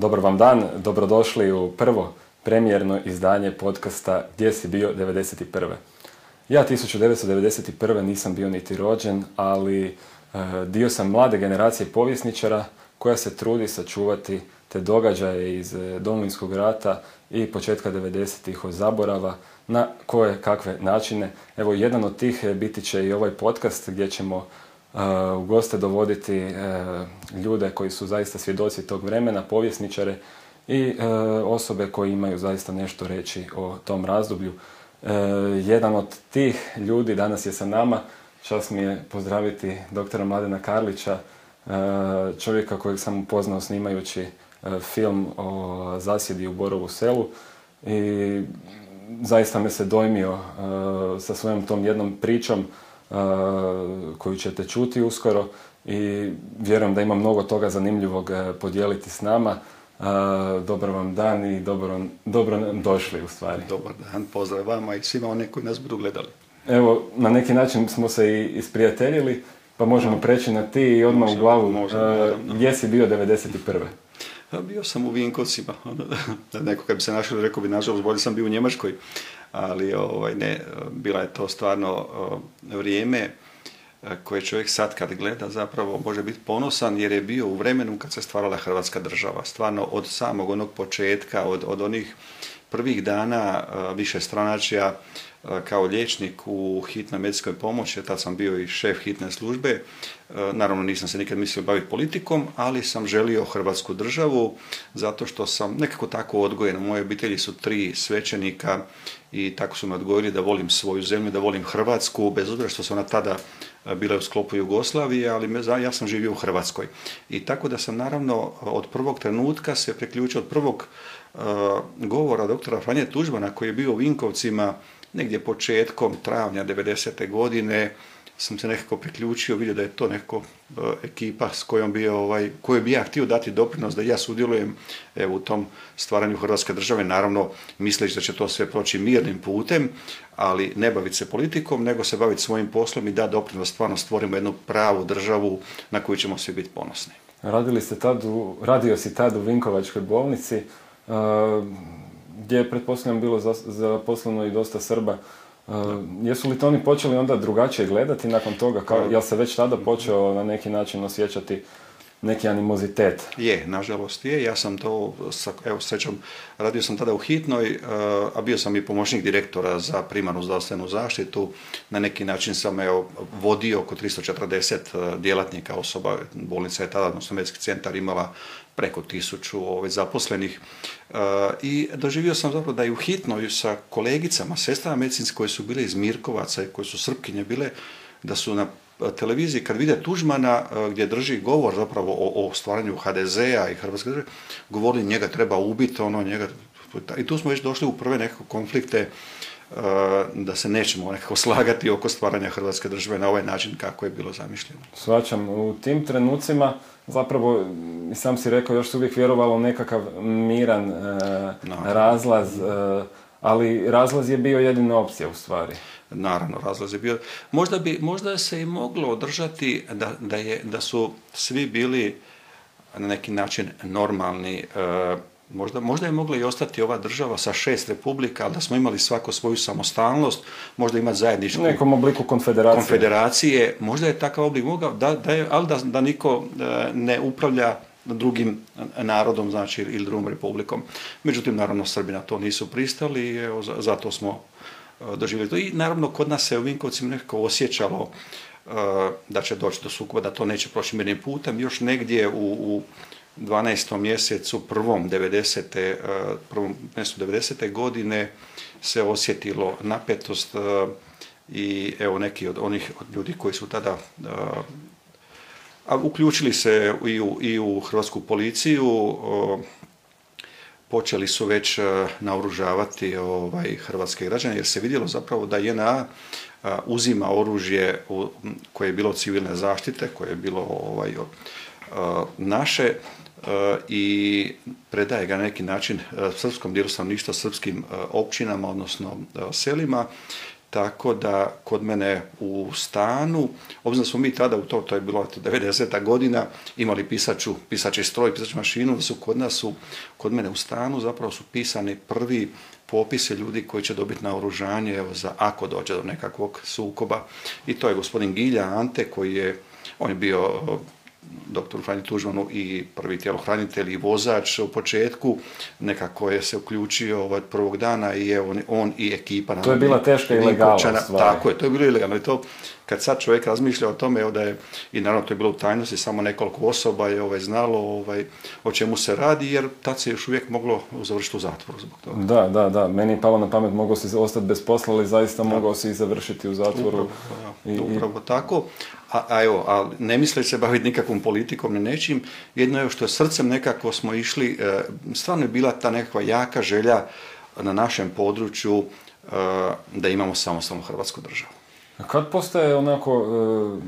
Dobar vam dan, dobrodošli u prvo premijerno izdanje podcasta Gdje si bio 1991. Ja 1991. nisam bio niti rođen, ali e, dio sam mlade generacije povjesničara koja se trudi sačuvati te događaje iz e, Domovinskog rata i početka 90-ih od zaborava na koje kakve načine. Evo, jedan od tih e, biti će i ovaj podcast gdje ćemo u goste dovoditi ljude koji su zaista svjedoci tog vremena, povjesničare i osobe koji imaju zaista nešto reći o tom razdoblju. Jedan od tih ljudi danas je sa nama. Čast mi je pozdraviti doktora Mladena Karlića, čovjeka kojeg sam upoznao snimajući film o zasjedi u Borovu selu i zaista me se dojmio sa svojom tom jednom pričom koju ćete čuti uskoro i vjerujem da ima mnogo toga zanimljivog podijeliti s nama. Dobar vam dan i dobro, dobro nam došli u stvari. Dobar dan, pozdrav vama i svima one koji nas budu gledali. Evo, na neki način smo se i isprijateljili, pa možemo preći na ti i odmah u glavu. gdje si bio 91. Bio sam u Vinkovcima, neko kad bi se našao rekao bi nažalost bolje sam bio u Njemačkoj, ali ovaj, ne, bila je to stvarno vrijeme koje čovjek sad kad gleda zapravo može biti ponosan jer je bio u vremenu kad se stvarala Hrvatska država. Stvarno od samog onog početka, od, od onih prvih dana više stranačja kao liječnik u hitnoj medicinskoj pomoći, tad sam bio i šef hitne službe. Naravno nisam se nikad mislio baviti politikom, ali sam želio Hrvatsku državu zato što sam nekako tako odgojen. U mojoj obitelji su tri svećenika i tako su me odgojili da volim svoju zemlju, da volim Hrvatsku, bez obzira što se ona tada bila u sklopu Jugoslavije, ali ja sam živio u Hrvatskoj. I tako da sam naravno od prvog trenutka se priključio od prvog govora doktora Franje Tuđmana koji je bio u Vinkovcima negdje početkom travnja 90. godine sam se nekako priključio, vidio da je to neko e, ekipa s kojom bi, ovaj, kojoj bi ja htio dati doprinos da ja sudjelujem evo, u tom stvaranju Hrvatske države, naravno misleći da će to sve proći mirnim putem, ali ne baviti se politikom, nego se baviti svojim poslom i da doprinos stvarno stvorimo jednu pravu državu na koju ćemo svi biti ponosni. Radili ste tad u, radio si tad u Vinkovačkoj bolnici, uh, gdje je pretpostavljam bilo zaposleno i dosta Srba. Uh, jesu li to oni počeli onda drugačije gledati nakon toga? Kao, jel se već tada počeo na neki način osjećati neki animozitet? Je, nažalost je. Ja sam to, evo srećom, radio sam tada u Hitnoj, uh, a bio sam i pomoćnik direktora za primarnu zdravstvenu zaštitu. Na neki način sam evo, vodio oko 340 uh, djelatnika osoba. Bolnica je tada, odnosno medicinski centar imala preko tisuću ovaj, zaposlenih e, i doživio sam zapravo da i u hitnoj sa kolegicama, sestrama medicinske koje su bile iz Mirkovaca i koje su srpkinje bile, da su na televiziji kad vide Tužmana e, gdje drži govor zapravo o, o stvaranju HDZ-a i Hrvatske države, govorili njega treba ubiti, ono njega... I tu smo već došli u prve nekako konflikte e, da se nećemo nekako slagati oko stvaranja Hrvatske države na ovaj način kako je bilo zamišljeno. Svačam, u tim trenucima zapravo, i sam si rekao, još se uvijek vjerovalo nekakav miran e, razlaz, e, ali razlaz je bio jedina opcija u stvari. Naravno, razlaz je bio. Možda, bi, možda se i moglo održati da, da, je, da su svi bili na neki način normalni, e, Možda, možda je mogla i ostati ova država sa šest republika, ali da smo imali svako svoju samostalnost, možda imati zajedničku... U nekom obliku konfederacije. Konfederacije, možda je takav oblik mogao, da, da je, ali da, da niko e, ne upravlja drugim narodom, znači ili drugom republikom. Međutim, naravno, Srbi na to nisu pristali i evo, zato smo doživjeli to. I naravno, kod nas se u Vinkovcima nekako osjećalo e, da će doći do sukoba, da to neće proći mirnim putem. Još negdje u, u 12. mjesecu prvom 90. Eh, prvom mjesecu 90. godine se osjetilo napetost i evo neki od onih od ljudi koji su tada a uključili se i u, i u hrvatsku policiju počeli su već naoružavati ovaj, hrvatske građane jer se vidjelo zapravo da JNA uzima oružje koje je bilo civilne zaštite, koje je bilo ovaj, naše i predaje ga na neki način e, srpskom dijelu stanovništva, srpskim e, općinama, odnosno e, selima tako da kod mene u stanu, obzirom smo mi tada u to, to je bilo 90. godina, imali pisaču, pisači stroj, pisaču mašinu, da su kod nas su, kod mene u stanu zapravo su pisani prvi popise ljudi koji će dobiti naoružanje evo, za ako dođe do nekakvog sukoba. I to je gospodin Gilja Ante koji je, on je bio doktoru Franji Tužmanu i prvi tjelohranitelj i vozač u početku, nekako je se uključio od prvog dana i je on, on i ekipa. To je bila teška ilegala Tako je, to je bilo ilegalno i to kad sad čovjek razmišlja o tome da je, i naravno to je bilo u tajnosti, samo nekoliko osoba je ovaj, znalo ovaj, o čemu se radi, jer tad se još uvijek moglo završiti u zatvoru zbog toga. Da, da, da, meni je palo na pamet, mogao si ostati bez posla, ali zaista mogao si i završiti u zatvoru. Upravo, I, upravo tako. A, a evo, a ne misle se baviti nikakvom politikom, ne nečim, jedno je što srcem nekako smo išli, e, stvarno je bila ta nekakva jaka želja na našem području e, da imamo samostalnu Hrvatsku državu. Kad postaje onako, e,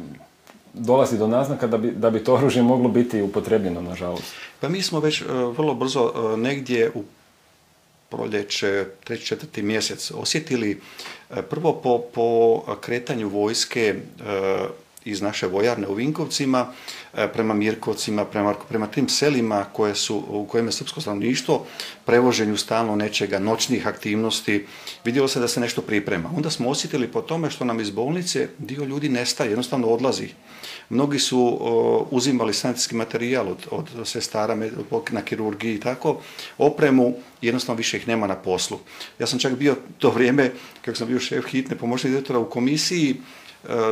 dolazi do naznaka da bi, da bi to oružje moglo biti upotrebljeno, nažalost? Pa mi smo već vrlo brzo negdje u proljeće, treći, četvrti mjesec osjetili prvo po, po kretanju vojske iz naše vojarne u Vinkovcima, e, prema Mirkovcima, prema, prema tim selima koje su, u kojima je srpsko stanovništvo, prevoženju stalno nečega, noćnih aktivnosti, vidjelo se da se nešto priprema. Onda smo osjetili po tome što nam iz bolnice dio ljudi nestaje, jednostavno odlazi. Mnogi su uzimali sanitetski materijal od, od sestara na kirurgiji i tako, opremu, jednostavno više ih nema na poslu. Ja sam čak bio to vrijeme, kako sam bio šef hitne pomoćnik direktora u komisiji,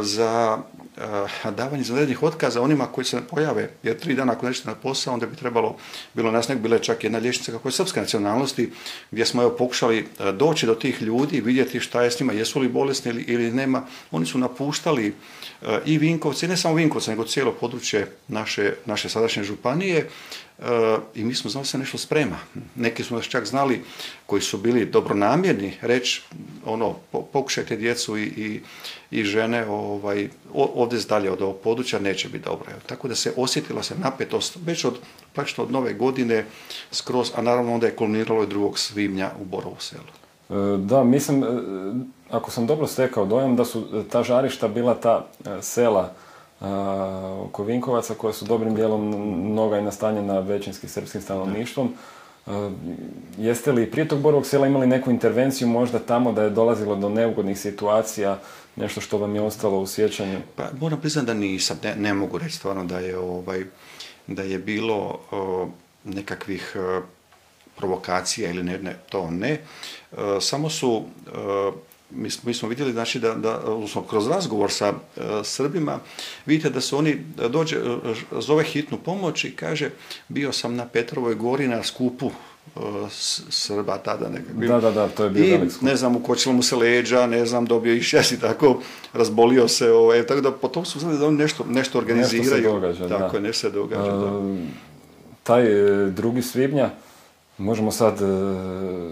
za eh, davanje izvanrednih otkaza onima koji se pojave, jer tri dana ako nećete na posao, onda bi trebalo, bilo nas nek, bila čak jedna liječnica kako je srpske nacionalnosti, gdje smo evo pokušali eh, doći do tih ljudi, vidjeti šta je s njima, jesu li bolesni ili, ili nema. Oni su napuštali eh, i Vinkovce, ne samo Vinkovce, nego cijelo područje naše, naše sadašnje županije, i mi smo znali se nešto sprema. Neki smo nas čak znali koji su bili dobronamjerni reći ono pokušajte djecu i, i, i žene ovaj, ovdje dalje od ovog područja neće biti dobro. Tako da se osjetila se napetost već od praktično od nove godine skroz, a naravno onda je kulminiralo i drugog svibnja u Borovu selu. E, da, mislim, e, ako sam dobro stekao dojam da su ta žarišta bila ta e, sela oko Vinkovaca koja su dobrim dijelom mnoga i nastanjena većinski srpskim stanovništvom. Jeste li prije tog Borovog sela imali neku intervenciju možda tamo da je dolazilo do neugodnih situacija, nešto što vam je ostalo u sjećanju? Pa moram priznati da nisam, ne, ne, mogu reći stvarno da je, ovaj, da je bilo nekakvih provokacija ili ne, ne to ne. samo su mi smo, mi smo vidjeli znači da, da odnosno kroz razgovor sa uh, Srbima vidite da su oni dođe zove hitnu pomoć i kaže bio sam na Petrovoj gori na skupu uh, Srba tada nekako. Da, da, da, to je bio I, ne znam, ukočilo mu se leđa, ne znam, dobio i šest tako, razbolio se, ovaj, tako da po tom su znali da oni nešto, nešto organiziraju. Nešto se događa, tako da. nešto se događa, da. Taj e, drugi svibnja, možemo sad e,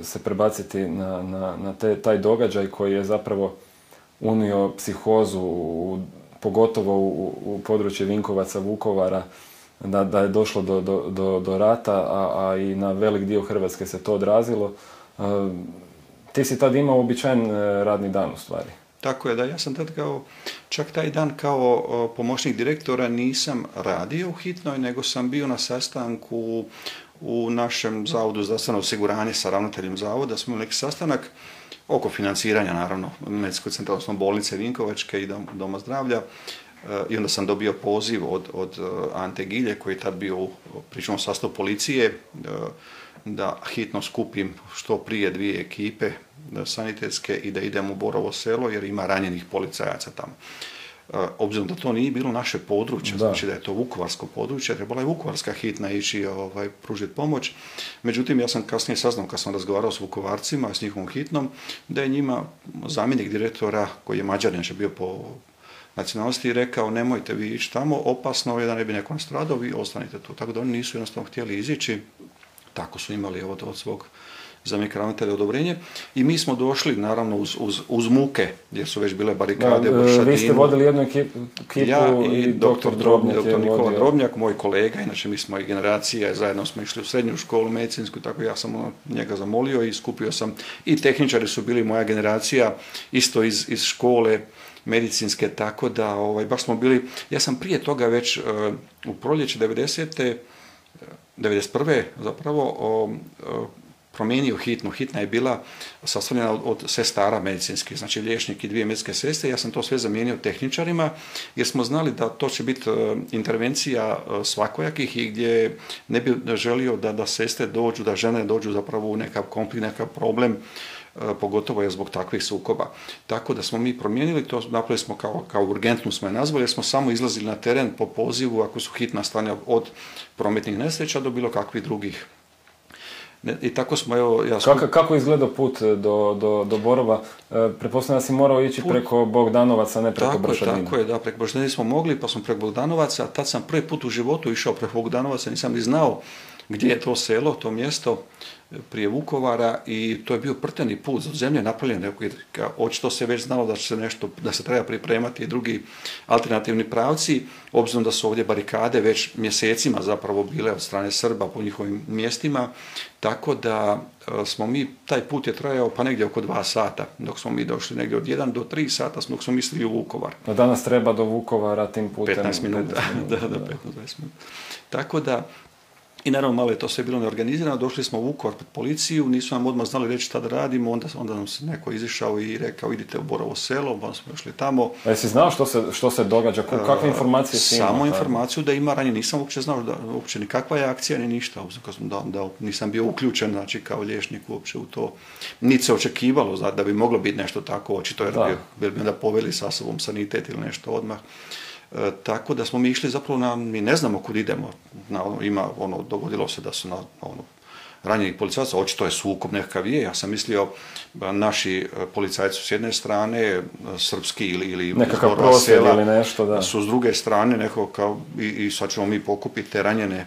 se prebaciti na, na, na te, taj događaj koji je zapravo unio psihozu, pogotovo u, u područje Vinkovaca, Vukovara, da, da je došlo do, do, do, do rata, a, a, i na velik dio Hrvatske se to odrazilo. E, ti si tad imao običajen e, radni dan u stvari. Tako je, da ja sam tad kao, čak taj dan kao pomoćnik direktora nisam radio u hitnoj, nego sam bio na sastanku u našem zavodu zdravstveno osiguranje sa ravnateljem zavoda smo imali neki sastanak oko financiranja, naravno, medicinskog centra, odnosno bolnice Vinkovačke i Doma zdravlja. E, I onda sam dobio poziv od, od e, Ante Gilje, koji je tad bio u pričnom sastavu policije, e, da hitno skupim što prije dvije ekipe sanitetske i da idem u Borovo selo, jer ima ranjenih policajaca tamo obzirom da to nije bilo naše područje, da. znači da je to vukovarsko područje, trebala je vukovarska hitna ići ovaj, pružiti pomoć. Međutim, ja sam kasnije saznao kad sam razgovarao s vukovarcima, s njihovom hitnom, da je njima zamjenik direktora, koji je mađarin, će bio po nacionalnosti, rekao nemojte vi ići tamo, opasno je da ne bi neko nastradao, vi ostanite tu. Tako da oni nisu jednostavno htjeli izići, tako su imali od, od svog zamjenik ravnatelja odobrenje i mi smo došli naravno uz, uz, uz muke jer su već bile barikade da, Vi ste vodili jednu ekipu, ja i doktor Drobnjak, doktor Nikola Drobnjak, moj kolega, inače mi smo i generacija, zajedno smo išli u srednju školu medicinsku, tako ja sam ono njega zamolio i skupio sam i tehničari su bili moja generacija isto iz, iz škole medicinske, tako da ovaj, baš smo bili, ja sam prije toga već uh, u proljeće 90. 91. zapravo o, promijenio hitnu. Hitna je bila sastavljena od, od sestara medicinskih, znači liječnik i dvije medicinske sestre. Ja sam to sve zamijenio tehničarima jer smo znali da to će biti intervencija svakojakih i gdje ne bi želio da, da sestre dođu, da žene dođu zapravo u nekav konflikt, nekav problem pogotovo je zbog takvih sukoba. Tako da smo mi promijenili to, napravili smo kao, kao urgentnu smo je nazvali, jer smo samo izlazili na teren po pozivu ako su hitna stanja od prometnih nesreća do bilo kakvih drugih i tako smo, evo, ja Kako, kako izgleda put do, do, do Borova? E, pretpostavljam da si morao ići put... preko Bogdanovaca, ne preko tako Je, tako je, da, preko Bršadina smo mogli, pa smo preko Bogdanovaca, tad sam prvi put u životu išao preko Bogdanovaca, nisam ni znao gdje je to selo, to mjesto prije Vukovara i to je bio prteni put za zemlje napravljen. Očito se već znalo da se nešto, da se treba pripremati i drugi alternativni pravci, obzirom da su ovdje barikade već mjesecima zapravo bile od strane Srba po njihovim mjestima, tako da e, smo mi, taj put je trajao pa negdje oko dva sata, dok smo mi došli negdje od jedan do tri sata, dok smo mislili u Vukovar. A danas treba do Vukovara tim putem? 15 minuta, da, da, 15 minuta. Tako da, i naravno malo je to sve bilo neorganizirano, došli smo u Vukovar pred policiju, nisu nam odmah znali reći šta da radimo, onda, onda nam se neko izišao i rekao idite u Borovo selo, pa smo išli tamo. A jesi znao što se, što se događa, kakve informacije si Samo informaciju da ima ranje, nisam uopće znao da uopće ni kakva je akcija ni ništa, da, da nisam bio uključen znači kao liječnik uopće u to. Niti se očekivalo da bi moglo biti nešto tako, očito jer bi, bi onda poveli sa sobom sanitet ili nešto odmah. E, tako da smo mi išli zapravo na, mi ne znamo kud idemo, na, ono, ima, ono, dogodilo se da su na, ono, ranjenih policajaca, očito je sukob nekakav je, ja sam mislio naši e, policajci s jedne strane, e, srpski ili, ili nekakav prosvjed ili nešto, da. su s druge strane neko kao, i, i sad ćemo mi pokupiti te ranjene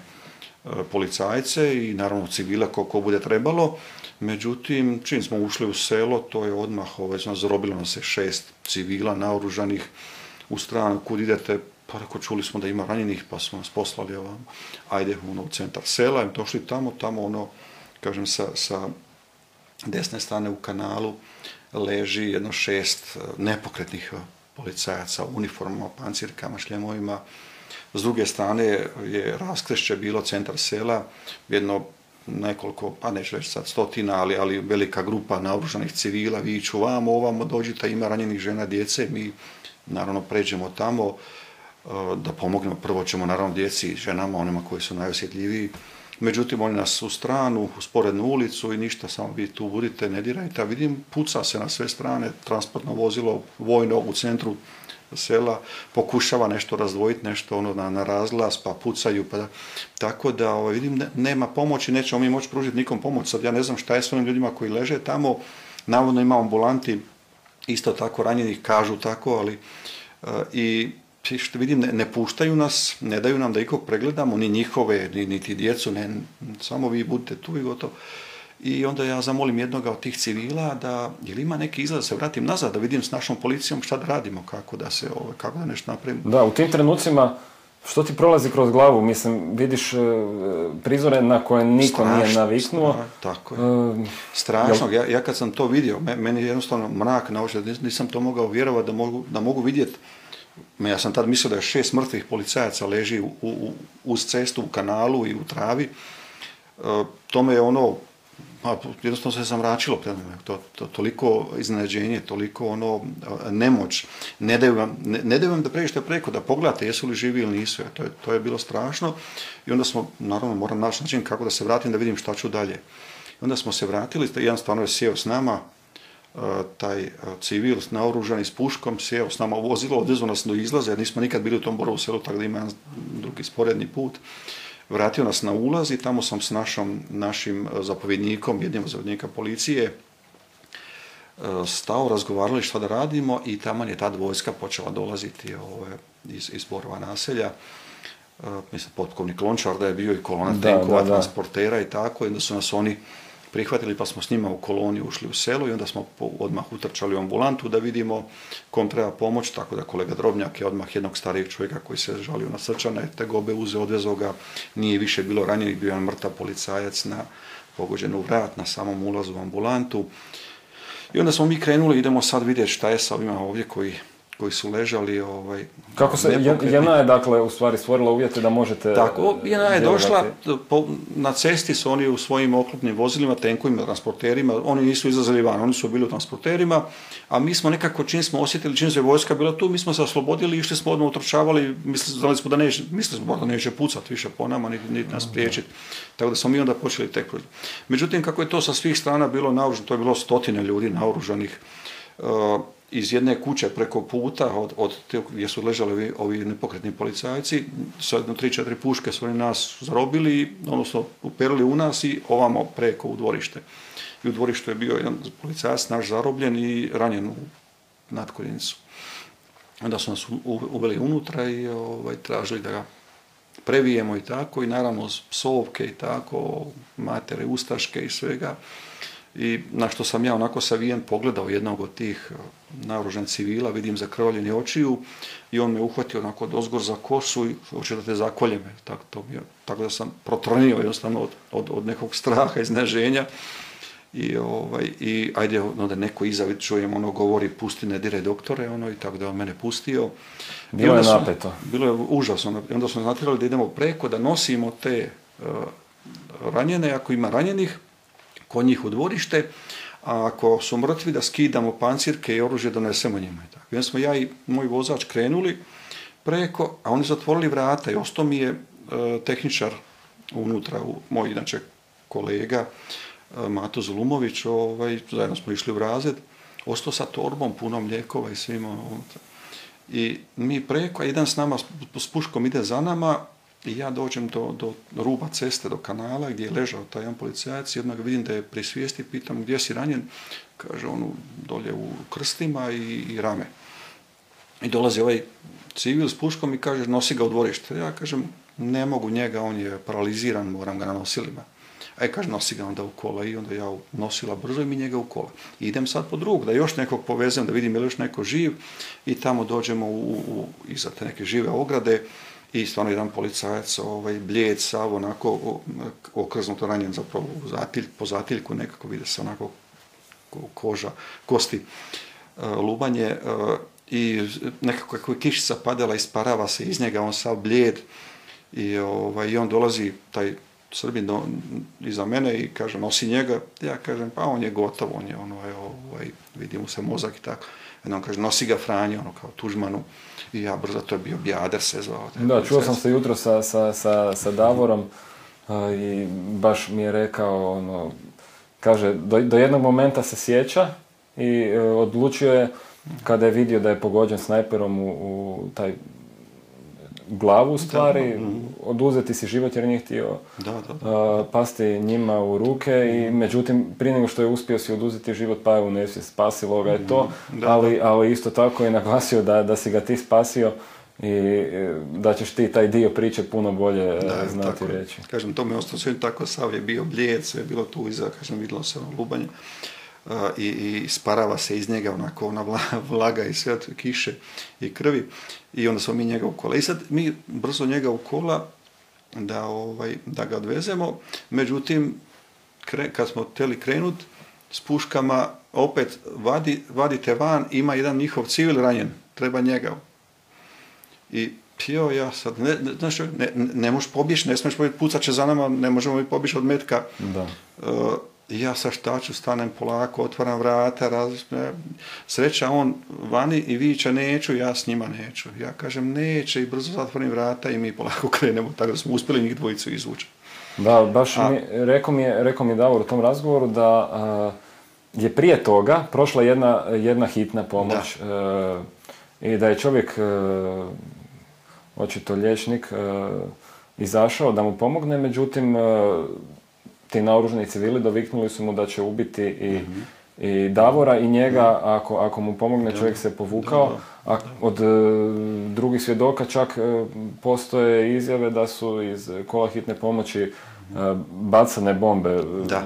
policajce i naravno civila koliko bude trebalo. Međutim, čim smo ušli u selo, to je odmah, ovaj, zarobilo nas se šest civila naoružanih, u stranu, kud idete, pa reko, čuli smo da ima ranjenih, pa smo nas poslali ovam, ajde ono, u centar sela, i došli tamo, tamo ono, kažem, sa, sa desne strane u kanalu leži jedno šest eh, nepokretnih eh, policajaca uniformama, pancirkama, šljemovima. S druge strane je raskrešće bilo centar sela, jedno nekoliko, pa neću reći sad stotina, ali, ali velika grupa naoružanih civila, viću vamo, ovamo, dođite, ima ranjenih žena, djece, mi naravno pređemo tamo e, da pomognemo. Prvo ćemo naravno djeci ženama, onima koji su najosjetljiviji. Međutim, oni nas u stranu, u sporednu ulicu i ništa, samo vi tu budite, ne dirajte. A vidim, puca se na sve strane, transportno vozilo vojno u centru sela, pokušava nešto razdvojiti, nešto ono na, na razglas, pa pucaju, pa da. Tako da ovaj, vidim, nema pomoći, nećemo mi moći pružiti nikom pomoć. Sad ja ne znam šta je s onim ljudima koji leže tamo, navodno ima ambulanti isto tako ranjenih kažu tako, ali uh, i što vidim, ne, ne, puštaju nas, ne daju nam da ikog pregledamo, ni njihove, ni, niti djecu, ne, samo vi budite tu i gotovo. I onda ja zamolim jednoga od tih civila da, jel ima neki izlaz, se vratim nazad, da vidim s našom policijom šta da radimo, kako da se, ovaj, kako da nešto napravimo. Da, u tim trenucima što ti prolazi kroz glavu? Mislim, vidiš e, prizore na koje niko nije naviknuo. tako je. E, Strašno. Ja, ja kad sam to vidio, meni je jednostavno mrak na oči, nisam to mogao vjerovati da mogu, da mogu vidjeti. Ja sam tad mislio da je šest mrtvih policajaca leži u, u, uz cestu, u kanalu i u travi. E, to me je ono pa jednostavno se zamračilo to, to, toliko iznenađenje, toliko ono nemoć, ne daju vam, ne, ne vam da pređete preko, da pogledate jesu li živi ili nisu, to je, to je bilo strašno. I onda smo, naravno moram naći način kako da se vratim da vidim šta ću dalje. Onda smo se vratili, jedan stvarno je sjeo s nama, taj civil naoružani s puškom, sjeo s nama u vozilo, odvezu nas do izlaza, jer nismo nikad bili u tom Borovu selu, tako da ima drugi sporedni put vratio nas na ulaz i tamo sam s našom, našim e, zapovjednikom, jednim zapovjednika policije, e, stao, razgovarali šta da radimo i tamo je ta vojska počela dolaziti ove, iz, iz Borova naselja. E, mislim, potkovnik Lončar da je bio i kolona tenkova, transportera i tako, i onda su nas oni prihvatili pa smo s njima u koloni ušli u selo i onda smo odmah utrčali u ambulantu da vidimo kom treba pomoć, tako da kolega Drobnjak je odmah jednog starijeg čovjeka koji se žalio na srčane tegobe uze, odvezo ga, nije više bilo ranjenih, bio jedan mrtav policajac na pogođen u vrat na samom ulazu u ambulantu. I onda smo mi krenuli, idemo sad vidjeti šta je sa ovima ovdje koji koji su ležali ovaj kako se jedna je dakle u stvari stvorila uvjete da možete tako jedna je došla na cesti su oni u svojim oklopnim vozilima tenkovima transporterima oni nisu izlazili van oni su bili u transporterima a mi smo nekako čim smo osjetili čim se vojska bila tu mi smo se oslobodili išli smo odmah utrčavali mislili smo da neće mislili smo da neće pucati više po nama niti, niti nas priječiti tako da smo mi onda počeli tek međutim kako je to sa svih strana bilo naoružano to je bilo stotine ljudi naoružanih. uh, iz jedne kuće preko puta od, od te, gdje su ležali ovi, ovi nepokretni policajci, sa jedno tri, četiri puške su oni nas zarobili, odnosno uperili u nas i ovamo preko u dvorište. I u dvorištu je bio jedan policajac naš zarobljen i ranjen u nadkoljenicu. Onda su nas uveli unutra i ovaj, tražili da ga previjemo i tako i naravno psovke i tako, matere, ustaške i svega i na što sam ja onako savijen pogledao jednog od tih naoružanih civila, vidim zakrvavljeni očiju i on me uhvatio onako dozgor za kosu i hoće da te zakolje me. Tako, to mi tako da sam protrnio jednostavno od, od, od nekog straha, izneženja. I, ovaj, i ajde, onda neko iza, čujem, ono govori, pusti ne dire doktore, ono, i tako da on mene pustio. Bilo je napeto. Bilo je užasno. I onda smo natjerali da idemo preko, da nosimo te uh, ranjene, ako ima ranjenih, kod njih u dvorište, a ako su mrtvi da skidamo pancirke i oružje donesemo njima. I tako. I smo ja i moj vozač krenuli preko, a oni zatvorili vrata i ostao mi je e, tehničar unutra, u, moj inače kolega e, Mato Zulumović, ovaj, zajedno smo išli u razred, ostao sa torbom punom lijekova i svima unutra. I mi preko, a jedan s nama s puškom ide za nama, i ja dođem do, do ruba ceste, do kanala gdje je ležao taj jedan policajac i odmah vidim da je pri svijesti, pitam gdje si ranjen, kaže on dolje u krstima i, i rame. I dolazi ovaj civil s puškom i kaže nosi ga u dvorište. Ja kažem ne mogu njega, on je paraliziran, moram ga na nosilima. A kaže nosi ga onda u kola i onda ja nosila brzo i mi njega u kola. I idem sad po drugog, da još nekog povezem, da vidim je li još neko živ i tamo dođemo u, u, iza te neke žive ograde i stvarno jedan policajac, ovaj, blijed, sav, onako okrznuto ranjen zapravo zatilj, po zatiljku nekako vide se onako koža, kosti, e, lubanje e, i nekako kako je kišica padala, isparava se iz njega, on sav blijed i, ovaj, i on dolazi, taj Srbin do, iza mene i kaže nosi njega, ja kažem pa on je gotov, on je ono, ovaj, vidi mu se mozak i tako. On kaže nosi ga Franjo, ono kao Tužmanu, i ja brzo, to je bio Bjader se zvao. Da, čuo sam se jutro sa, sa, sa, sa Davorom i baš mi je rekao, ono, kaže, do, do jednog momenta se sjeća i e, odlučio je, kada je vidio da je pogođen snajperom u, u taj glavu u stvari, mhm. oduzeti si život jer nije htio da, da, pasti njima u ruke i mhm. međutim prije nego što je uspio si oduzeti život pa je u nesvijest, spasilo ga je to, mhm. ali, ali isto tako je naglasio da, da si ga ti spasio i e, da ćeš ti taj dio priče puno bolje e, da, znati tako, reći. Kažem, to me ostao sve tako, sav je bio blijed, sve je bilo tu iza, kažem, vidjelo se ono lubanje i, i sparava se iz njega onako ona vlaga i sve od kiše i krvi i onda smo mi njega u kola. I sad mi brzo njega u kola da, ovaj, da ga odvezemo, međutim kad smo htjeli krenut s puškama, opet vadi, vadite van, ima jedan njihov civil ranjen, treba njega. I pio ja sad, ne, ne, znaš, ne, ne možeš pobjeći, ne smiješ pobjeći, pucat će za nama, ne možemo i pobjeći od metka. Da. Uh, ja sa šta ću, stanem polako, otvaram vrata, raz, sreća on vani i viće neću, ja s njima neću. Ja kažem neće i brzo zatvorim vrata i mi polako krenemo, tako da smo uspjeli njih dvojicu izvući. Da, baš mi, rekao, mi je, rekao mi je Davor u tom razgovoru da je prije toga prošla jedna, jedna hitna pomoć da. E, i da je čovjek, e, očito liječnik, e, izašao da mu pomogne, međutim ti naoružani civili doviknuli su mu da će ubiti i, mm i Davora i njega, ako, ako mu pomogne čovjek se povukao, a od e, drugih svjedoka čak e, postoje izjave da su iz kola hitne pomoći e, bacane bombe. Da.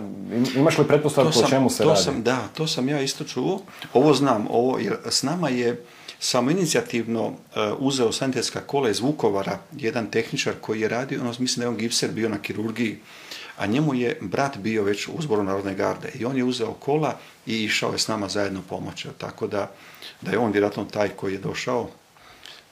imaš li pretpostavku o čemu se to radi? Sam, da, to sam ja isto čuo. Ovo znam, ovo, jer s nama je samo inicijativno uzeo sanitetska kola iz Vukovara, jedan tehničar koji je radio, ono, mislim da je on gipser bio na kirurgiji, a njemu je brat bio već u zboru Narodne garde i on je uzeo kola i išao je s nama zajedno pomoći. Tako da, da je on vjerojatno taj koji je došao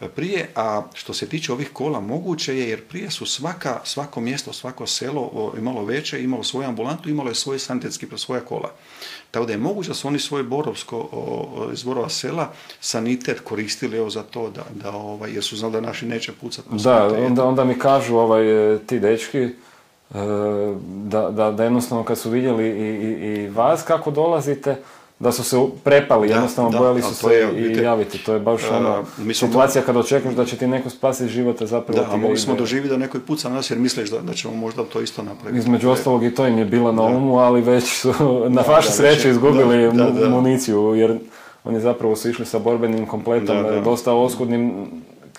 prije, a što se tiče ovih kola moguće je jer prije su svaka, svako mjesto, svako selo imalo veće, imalo svoju ambulantu, imalo je svoje sanitetski svoja kola. Tako da je moguće da su oni svoje borovsko iz borova sela sanitet koristili evo za to da, da ovaj, jer su znali da naši neće pucati. Da, onda, onda mi kažu ovaj, ti dečki e, da, da, da jednostavno kad su vidjeli i, i, i vas kako dolazite, da su se prepali, da, jednostavno da, bojali su se je, i javiti. To je baš uh, ono, situacija kada očekuješ da će ti neko spasiti život, a zapravo da, ti a mogli smo doživjeti da neko puca na nas jer misliš da, da ćemo možda to isto napraviti. Između ostalog i to im je bilo na umu, ali već su na vašu sreću izgubili municiju, jer oni zapravo su išli sa borbenim kompletom, dosta oskudnim,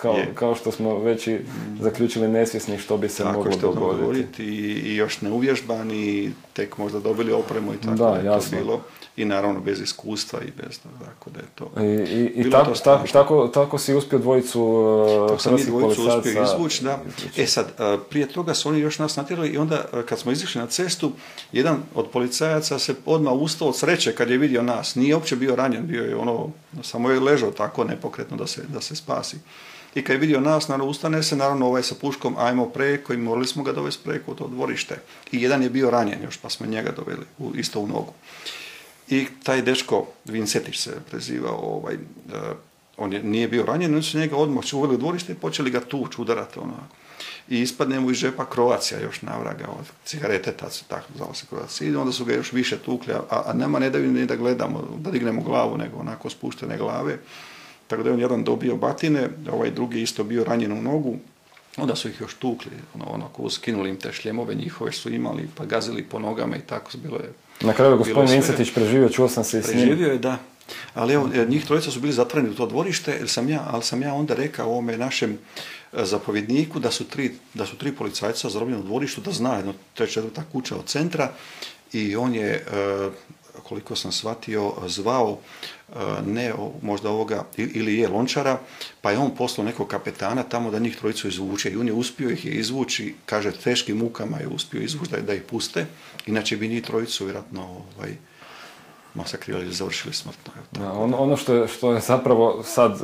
kao, kao što smo već i zaključili nesvjesni što bi se tako moglo dogoditi. I, I još neuvježbani, tek možda dobili opremu i tako da, je jasno. to bilo. I naravno bez iskustva i bez tako da je to i, i, i tako, tako, tako, tako, si uspio dvojicu uh, tako sam dvojicu uspio izvući da. e sad uh, prije toga su oni još nas natjerali i onda uh, kad smo izišli na cestu jedan od policajaca se odmah ustao od sreće kad je vidio nas. Nije uopće bio ranjen bio je ono samo je ležao tako nepokretno da se, da se spasi i kad je vidio nas, naravno ustane se, naravno ovaj sa puškom, ajmo preko i morali smo ga dovesti preko u to dvorište. I jedan je bio ranjen još, pa smo njega doveli u, isto u nogu. I taj dečko, Vincetić se prezivao, ovaj, uh, on je, nije bio ranjen, oni su njega odmah uveli u dvorište i počeli ga tući, udarati. Ono. I ispadne mu iz žepa Kroacija još navraga od cigarete, tad se tako zvalo se Kroacija. I onda su ga još više tukli, a, a nama ne daju ni da gledamo, da dignemo glavu, nego onako spuštene glave. Tako da je on jedan dobio batine, ovaj drugi isto bio ranjen u nogu, onda su ih još tukli, ono, ono, skinuli im te šljemove njihove su imali, pa gazili po nogama i tako, bilo je na kraju gospodin Vincetić preživio, čuo sam se s njim. Preživio je, da. Ali evo, njih trojica su bili zatvoreni u to dvorište, jer sam ja, ali sam ja onda rekao ovome našem e, zapovjedniku da su tri, da su tri policajca zarobljeni u dvorištu, da zna jedno, to je četvrta kuća od centra i on je, e, koliko sam shvatio, zvao ne možda ovoga, ili je lončara, pa je on poslao nekog kapetana tamo da njih trojicu izvuče i on je uspio ih je izvući, kaže teškim mukama je uspio izvući da, da ih puste, inače bi njih trojicu vjerojatno ovaj, masakrirali ili završili smrtno. Da, ono, ono što, je, što je zapravo sad,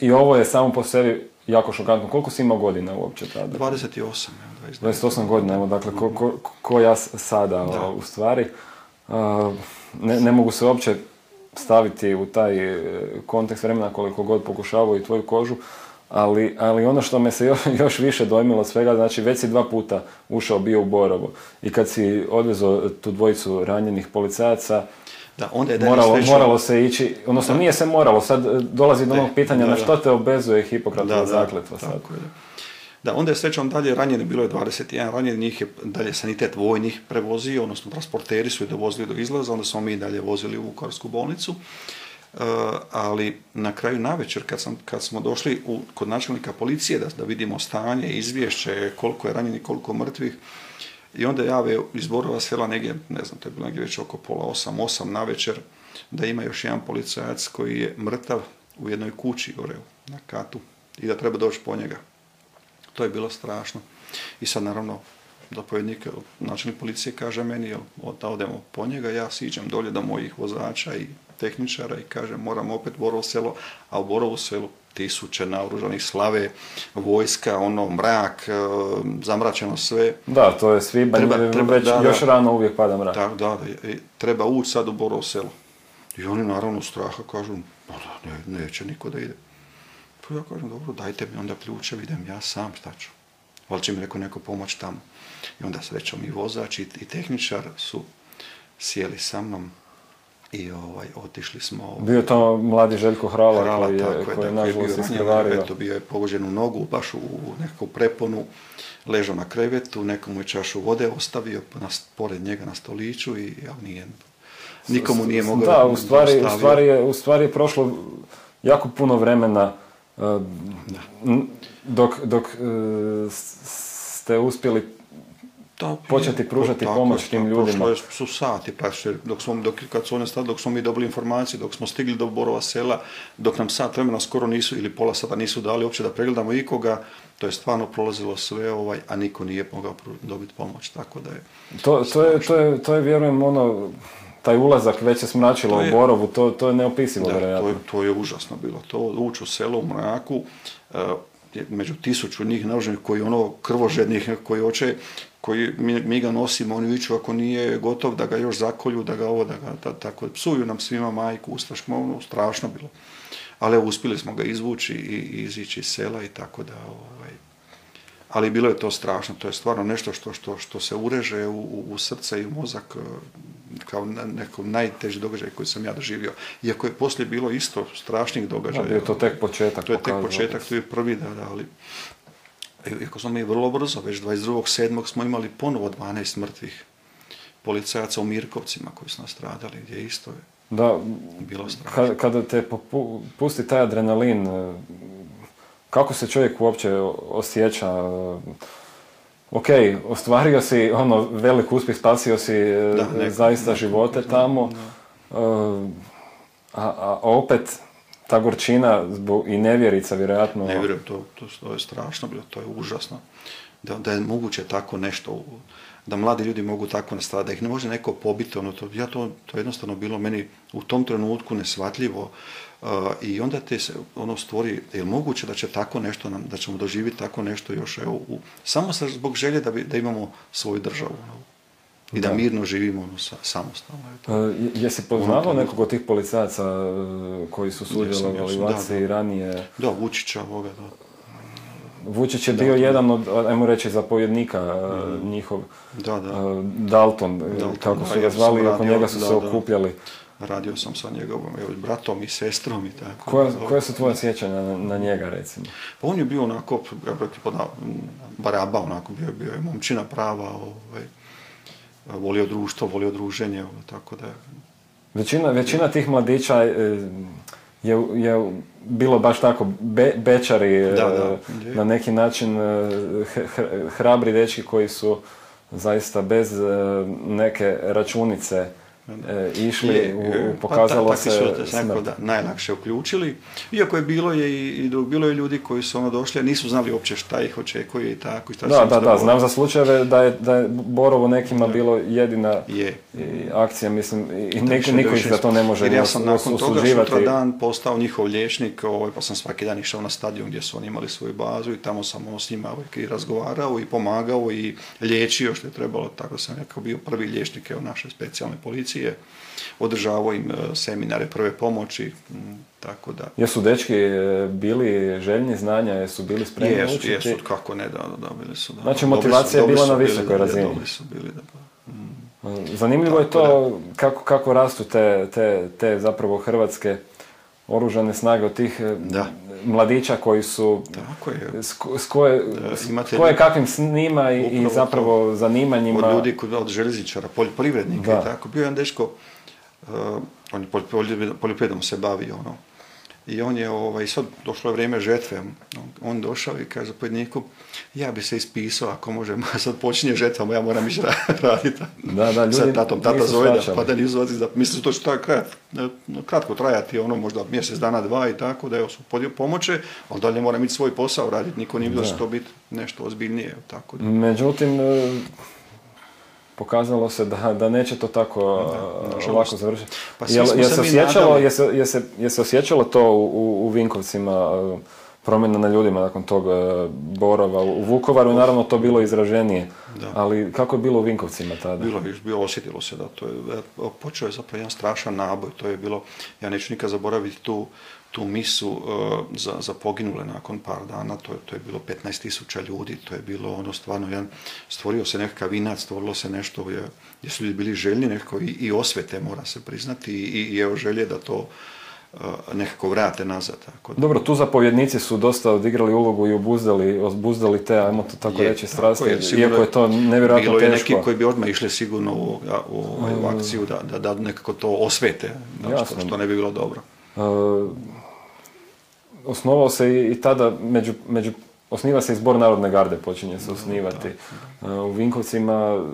i ovo je samo po sebi jako šokantno. Koliko si imao godina uopće tada? 28. 28 godina, evo, dakle, ko, ko, ko ja sada u stvari. Uh, ne, ne mogu se uopće staviti u taj e, kontekst vremena koliko god pokušavao i tvoju kožu, ali, ali ono što me se još, još više dojmilo svega, znači već si dva puta ušao bio u Borovo. I kad si odvezao tu dvojicu ranjenih policajaca, da, onda je moralo, moralo se ići, odnosno nije se moralo, sad dolazi do onog pitanja na što te obezuje Hipokratova zakletva sad. Tako je. Da, onda je srećom dalje ranjeni, bilo je 21 ranjeni, njih je dalje sanitet vojnih prevozio, odnosno transporteri su je dovozili do izlaza, onda smo mi dalje vozili u Vukovarsku bolnicu. Uh, ali na kraju navečer kad, sam, kad smo došli u, kod načelnika policije da, da vidimo stanje, izvješće, koliko je ranjeni, koliko mrtvih, i onda jave iz Borova sela negdje, ne znam, to je bilo negdje već oko pola osam, osam na večer, da ima još jedan policajac koji je mrtav u jednoj kući gore na katu i da treba doći po njega. To je bilo strašno. I sad naravno zapovjednik, načelnik policije kaže meni, jel, da odemo po njega, ja siđem dolje do mojih vozača i tehničara i kažem moram opet Borovo selo, a u Borovu selu tisuće naoružanih slave, vojska, ono, mrak, e, zamračeno sve. Da, to je svi, treba, treba, već da, još rano uvijek pada mrak. Da, da, da treba ući sad u Borovo selo. I oni naravno straha kažu, ne, neće niko da ide. Ja kažem, dobro, dajte mi onda ključe, idem ja sam, šta ću. Ali će mi neko neko pomoć tamo. I onda srećom i vozač i, i tehničar su sjeli sa mnom i ovaj, otišli smo... Ovaj, bio to mladi Željko Hrala, Hrala koji je, tako, koji je nažalost iskrvario. Eto, bio je pogođen u nogu, baš u nekakvu preponu, ležao na krevetu, nekomu je čašu vode ostavio na, pored njega na stoliću i ja, nije, nikomu nije mogao... Da, u stvari, u stvari, je, u stvari je prošlo jako puno vremena dok, dok e, ste uspjeli Da, početi pružati tako pomoć tim ljudima. Prošlo je- su sati, pa je- dok smo, dok, kad su one stali, dok smo mi dobili informacije, dok smo stigli do Borova sela, dok nam sat vremena skoro nisu, ili pola sata nisu dali uopće da pregledamo ikoga, to je stvarno prolazilo sve, ovaj, a niko nije mogao dobiti pomoć, tako da je... To, to, je, to, je, to je, vjerujem, ono, taj ulazak već se smračilo To u je- Borovu, to, to je neopisivo, Da, to vjerojatno. je, to je užasno bilo. To ući u selo u mraku, je među tisuću njih naoružanih koji ono krvožednih, koji hoće, koji mi, mi ga nosimo, oni viču ako nije gotov da ga još zakolju, da ga ovo, da ga, ta- tako, psuju nam svima majku, ustaško, ono, strašno bilo. Ali uspjeli smo ga izvući i, i izići iz sela i tako da, ovaj, ali bilo je to strašno, to je stvarno nešto što, što, što se ureže u, u- srce i u mozak eh, kao neko najteži događaj koji sam ja doživio. Iako je poslije bilo isto strašnih Da, događaja. bio je to tek početak. To je tek početak, to je prvi da, da, ali iako smo mi vrlo brzo, već 22.7. smo imali ponovo 12 mrtvih policajaca u Mirkovcima koji su nastradali, gdje isto je Da, bilo strašno. kada, te pusti taj adrenalin, e, kako se čovjek uopće osjeća? E, Ok, ostvario si ono velik uspjeh, spasio si e, Da, neko- zaista neko- živote tamo, e, a, a opet ta gorčina zbog, i nevjerica vjerojatno. Ne vjerujem, to, to, to je strašno bilo, to je užasno. Da, da je moguće tako nešto, da mladi ljudi mogu tako nastradati, da ih ne može neko pobiti, ono, to, ja to, to je jednostavno bilo meni u tom trenutku nesvatljivo uh, i onda te se ono stvori, je li moguće da će tako nešto, nam, da ćemo doživjeti tako nešto još, evo, u, samo sa, zbog želje da, bi, da imamo svoju državu i da, Da. mirno živimo ono, sa, samostalno. E, je- jesi poznavao nekog od tih policajaca e, koji su sudjelovali u akciji ranije? Da, Vučića, ovoga, da. Vučić je bio jedan od, ajmo reći, zapovjednika e, njihov, Da, da. Dalton, Dalton, kako su ga zvali, oko njega su se okupljali. Radio sam sa njegovom evo, bratom i sestrom i tako. Koja, koja su tvoja sjećanja na, na njega, recimo? Pa on je bio onako, ja bih baraba, onako, bio, bio je momčina prava, ovaj, volio društvo, volio druženje, ono, tako da Većina, većina tih mladića e, je, je bilo baš tako be, bečari, e, Da, da, na neki način e, hrabri dečki koji su zaista bez neke računice e, išli, Je, u, u- pokazalo pa, ta- takvi se su nekako da, najlakše uključili. Iako je bilo je i, bilo je ljudi koji su ono došli, a nisu znali uopće šta ih očekuje i tako. I šta Da, da, da, znam za slučajeve da je, da je Borovo nekima bilo jedina Je. akcija, mislim, i Da, niko, ih za to ne može Jer ja sam nakon toga sutra dan postao njihov liječnik, ovaj, pa sam svaki dan išao na stadion gdje su oni imali svoju bazu i tamo sam ono s njima uvijek i razgovarao i pomagao i liječio što je trebalo, tako sam nekako bio prvi liječnik evo, naše specijalne policije. Održavao im e, seminare prve pomoći, tako da... Jesu dečki e, bili željni znanja, jesu bili spremni Jesu, učiti? jesu, kako ne, da, da, da, bili su, da. Znači, su- motivacija je bila na visokoj razini. Dobri su bili, da. pa. Zanimljivo je to kako, kako rastu te, te, te zapravo hrvatske oružane snage od tih e, Da. mladića koji su Tako je. s, s koje, s imate koje kakvim snima i, i Upravo to. zapravo zanimanjima. od ljudi, od željezničara, poljoprivrednika i tako. Bio je jedan uh, on je polj- poljoprivredom- poljoprivredom se bavio, ono. I on je, ovaj, sad došlo je vrijeme žetve, on, došao i kaže zapovjedniku, ja bi se ispisao ako može, sad počinje žetva, ja moram ići ra- raditi. Da, da, ljudi Sad tatom, tata nisu zove da, pa da nisu da, mislim to tako krat, kratko trajati, ono možda mjesec dana, dva i tako, da evo su podio- pomoće, ali dalje moram ići svoj posao raditi, niko nije vidio da će to biti nešto ozbiljnije, tako da. Međutim, e, pokazalo se da, da neće to tako Da, ovako završiti. Pa smo je se osjećalo, je se, je se, je se osjećalo to u, u, u Vinkovcima, e, promjena na ljudima nakon tog e, borova u Vukovaru, je naravno to bilo izraženije. Da. Ali kako je bilo u Vinkovcima tada? Bilo je, bilo osjetilo se da to je, e, počeo je zapravo jedan strašan naboj, to je bilo, ja neću nikad zaboraviti tu, tu misu e, za, za poginule nakon par dana, to je, to je bilo 15 tisuća ljudi, to je bilo ono stvarno jedan, stvorio se nekakav inac, stvorilo se nešto je, gdje su ljudi bili željni nekako i, i osvete mora se priznati i, i evo želje da to e, nekako vrate nazad. Tako da. Dobro, tu zapovjednici su dosta odigrali ulogu i obuzdali, obuzdali te, ajmo to tako Je, reći, strasti, je, sigurno iako je to nevjerojatno Bilo je teško. neki koji bi odmah išli sigurno u, u, u akciju da, da, da nekako to osvete, da, što, Jasno. što ne bi bilo dobro. E, osnovao se i, tada među, među osniva se i zbor Narodne garde, počinje se osnivati. U Vinkovcima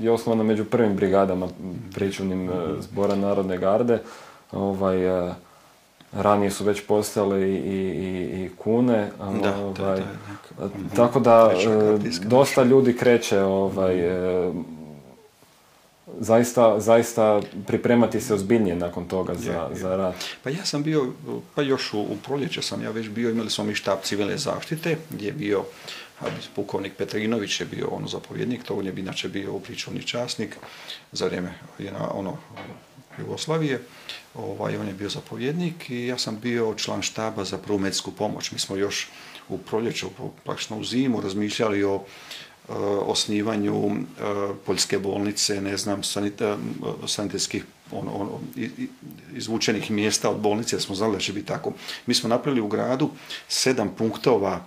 je osnovano među prvim brigadama pričuvnim zbora Narodne garde. Ovaj, ranije su već postale i, i, i kune. Da, ovaj, da, tako da dosta ljudi kreće ovaj, zaista, zaista pripremati se ozbiljnije nakon toga za, za rad. Pa ja sam bio, pa još u, u proljeće sam ja već bio, imali smo mi štab civilne zaštite, gdje je bio pukovnik Petrinović je bio ono zapovjednik, to on je inače bio upričovni časnik za vrijeme ono, Jugoslavije. Ovaj, on je bio zapovjednik i ja sam bio član štaba za prvu pomoć. Mi smo još u proljeću, praktično u zimu, razmišljali o osnivanju e, poljske bolnice, ne znam, sanitetskih izvučenih mjesta od bolnice, jer smo znali da će biti tako. Mi smo napravili u gradu sedam punktova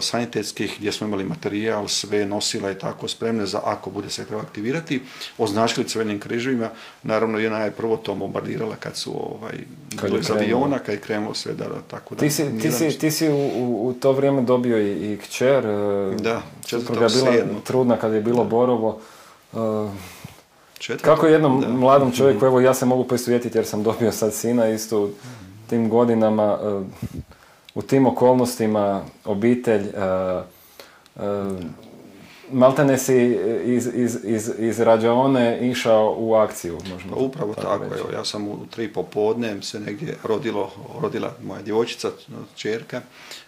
sanitetskih gdje smo imali materijal, sve nosila i tako spremne za ako bude se treba aktivirati, označili crvenim križevima, naravno jedna je prvo to bombardirala kad su ovaj, kad iz aviona, kad je krenulo sve da, tako da... Ti si, ti si, ti si u, u, to vrijeme dobio i, i kćer, da, supruga je bila trudna kad je bilo Borovo. Uh, kako jednom da. mladom čovjeku, evo ja se mogu poistovjetiti jer sam dobio sad sina isto u tim godinama, uh, u tim okolnostima obitelj, uh, uh, maltene si iz, iz, iz, iz rađaone išao u akciju, možemo. Pa upravo tako, evo, ja sam u tri popodne se negdje rodilo, rodila moja djevojčica, čerka,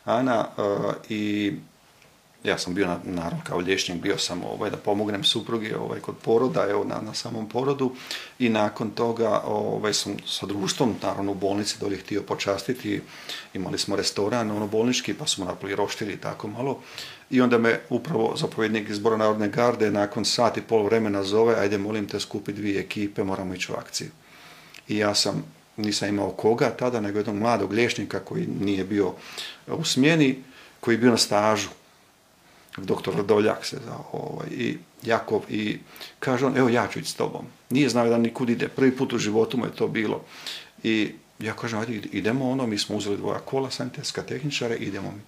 Ana, uh, i ja sam bio, naravno, kao liječnik, bio sam ovaj, da pomognem suprugi ovaj, kod poroda, evo, na, na samom porodu i nakon toga ovaj, sam sa društvom, naravno, u bolnici dolje htio počastiti, imali smo restoran, ono, bolnički, pa smo napravili roštili tako malo i onda me upravo zapovjednik izbora Narodne garde nakon sat i pol vremena zove, ajde, molim te, skupi dvije ekipe, moramo ići u akciju. I ja sam, nisam imao koga tada, nego jednog mladog liječnika koji nije bio u smjeni, koji je bio na stažu doktor Radoljak se zvao, ovaj, i Jakov, i kaže on, evo ja ću ići s tobom. Nije znao da nikud ide, prvi put u životu mu je to bilo. I ja kažem, ajde, idemo ono, mi smo uzeli dvoja kola, sanitetska tehničare, idemo mi.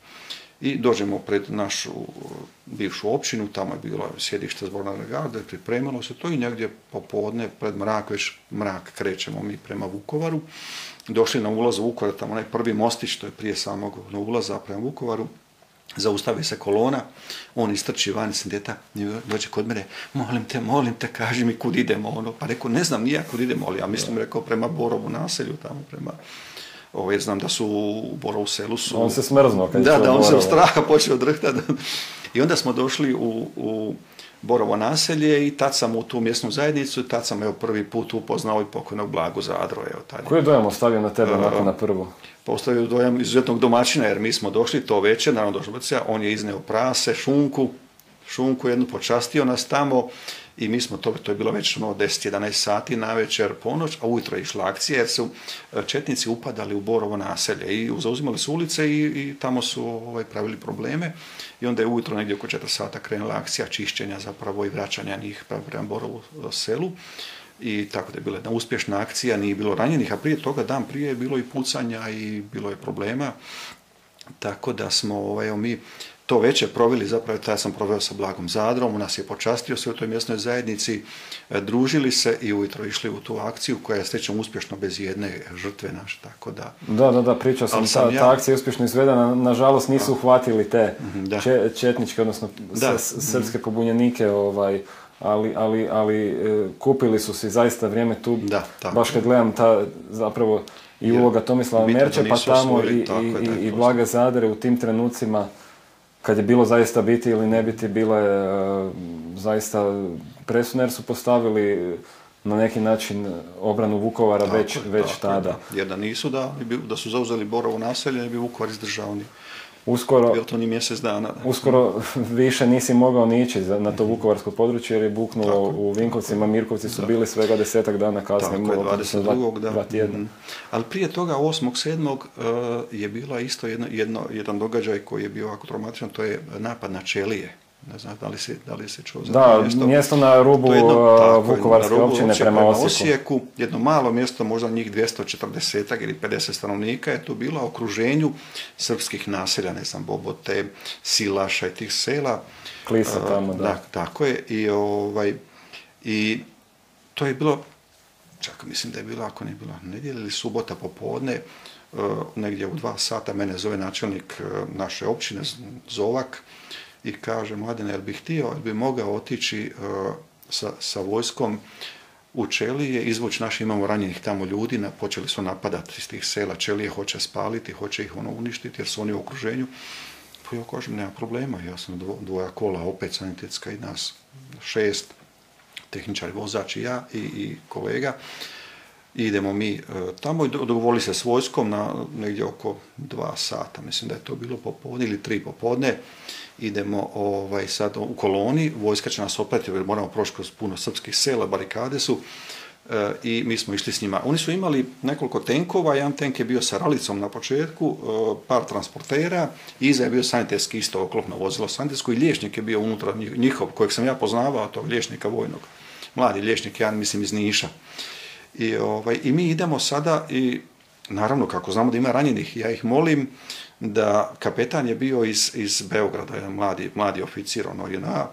I dođemo pred našu bivšu općinu, tamo je bilo sjedište zborna garde, pripremilo se to i negdje popodne, pred mrak, već mrak krećemo mi prema Vukovaru. Došli na ulaz u Vukovar, tamo onaj prvi mostić, to je prije samog ulaza prema Vukovaru, zaustavi se kolona, on istrči van iz sindeta, dođe kod mene, molim te, molim te, kaži mi kud idemo, ono, pa rekao, ne znam nija kud idemo, ali ja mislim, rekao, prema Borovu naselju, tamo prema, ovo, jer znam da su u Borovu selu su... On se smrznuo kad Da, da, on se u straha počeo drhtati. I onda smo došli u, u Borovo naselje i tad sam u tu mjesnu zajednicu i tad sam evo prvi put upoznao i pokojnog Blagu Zadro. Evo, taj. Koji je dojam ostavio na tebe uh, nakon na prvu? Postavio dojam izuzetnog domaćina jer mi smo došli to večer, naravno došli on je izneo prase, šunku, šunku jednu počastio nas tamo i mi smo to, to je bilo već ono 10-11 sati na večer, ponoć, a ujutro je išla akcija jer su e, četnici upadali u Borovo naselje i zauzimali su ulice i, i tamo su ovaj, pravili probleme. I onda je ujutro negdje oko 4 sata krenula akcija čišćenja zapravo i vraćanja njih prema Borovu selu. I tako da je bila jedna uspješna akcija, nije bilo ranjenih, a prije toga dan prije je bilo i pucanja i bilo je problema, tako da smo, ovaj, mi to večer proveli, zapravo ja sam proveo sa Blagom Zadrom, u nas je počastio sve u toj mjesnoj zajednici, e, družili se i ujutro išli u tu akciju koja je srećom uspješno bez jedne žrtve naše, tako da... Da, da, da, pričao sam, ta, ja... ta akcija je uspješno izvedena, nažalost nisu uhvatili te mhm, četničke, odnosno da. srpske pobunjenike, ovaj, ali, ali, ali e, kupili su si zaista vrijeme tu, da, baš kad gledam ta zapravo i uloga Tomislava Merče, pa tamo i, i, i Blaga Zadre u tim trenucima kad je bilo zaista biti ili ne biti, bilo je e, zaista presudno jer su postavili na neki način obranu Vukovara tako, već, već tako, tada. Da. Jer da nisu, da, da su zauzeli Borovo naselje, ne bi Vukovar izdržao ni uskoro, Bilo to ni mjesec dana. Uskoro više nisi mogao ni ići na to vukovarsko područje jer je buknulo u Vinkovcima, Mirkovci su bili svega desetak dana kasnije. Tako je, 22. da. Dva tjedna. Mm. Ali prije toga, 8.7. Uh, je bila isto jedno, jedno, jedan događaj koji je bio ovako traumatičan, to je napad na Čelije ne znam da li se, da li se čuo za Da, to mjesto. mjesto na rubu To je jedno- tako Vukovarske na rubu općine općine prema Osijeku. jedno malo mjesto, možda njih 240 ili 50 stanovnika je tu bilo u okruženju srpskih naselja, ne znam, Bobote, Silaša i tih sela. Klisa tamo, da. tako je. I, ovaj, I to je bilo, čak mislim da je bilo, ako nije bilo nedjelja ili subota popodne, e, negdje u dva sata mene zove načelnik e, naše općine Zovak i kaže, Mladene, jel bi htio, jel bi mogao otići e, sa, sa vojskom u Čelije, izvući naši, imamo ranjenih tamo ljudi, počeli su napadati iz tih sela, Čelije hoće spaliti, hoće ih ono uništiti jer su oni u okruženju. Pa ja kažem, nema problema, ja sam dvo, dvoja kola, opet sanitetska i nas šest, tehničar, vozač i ja i, kolega. Idemo mi e, tamo i do- dogovorili se s vojskom na negdje oko dva sata, mislim da je to bilo popodne ili tri popodne. Idemo ovaj, sad u koloni, vojska će nas opratiti jer moramo proći kroz puno srpskih sela, barikade su e, i mi smo išli s njima. Oni su imali nekoliko tenkova, jedan tenk je bio sa ralicom na početku, e, par transportera, iza je bio sanitetski isto oklopno vozilo sanitetsko i liječnik je bio unutra njih- njihov, kojeg sam ja poznavao, tog liječnika vojnog. Mladi liječnik, ja mislim iz Niša. I, ovaj, I mi idemo sada i naravno kako znamo da ima ranjenih, ja ih molim da kapetan je bio iz, iz Beograda, jedan mladi, mladi oficir, ono JNA,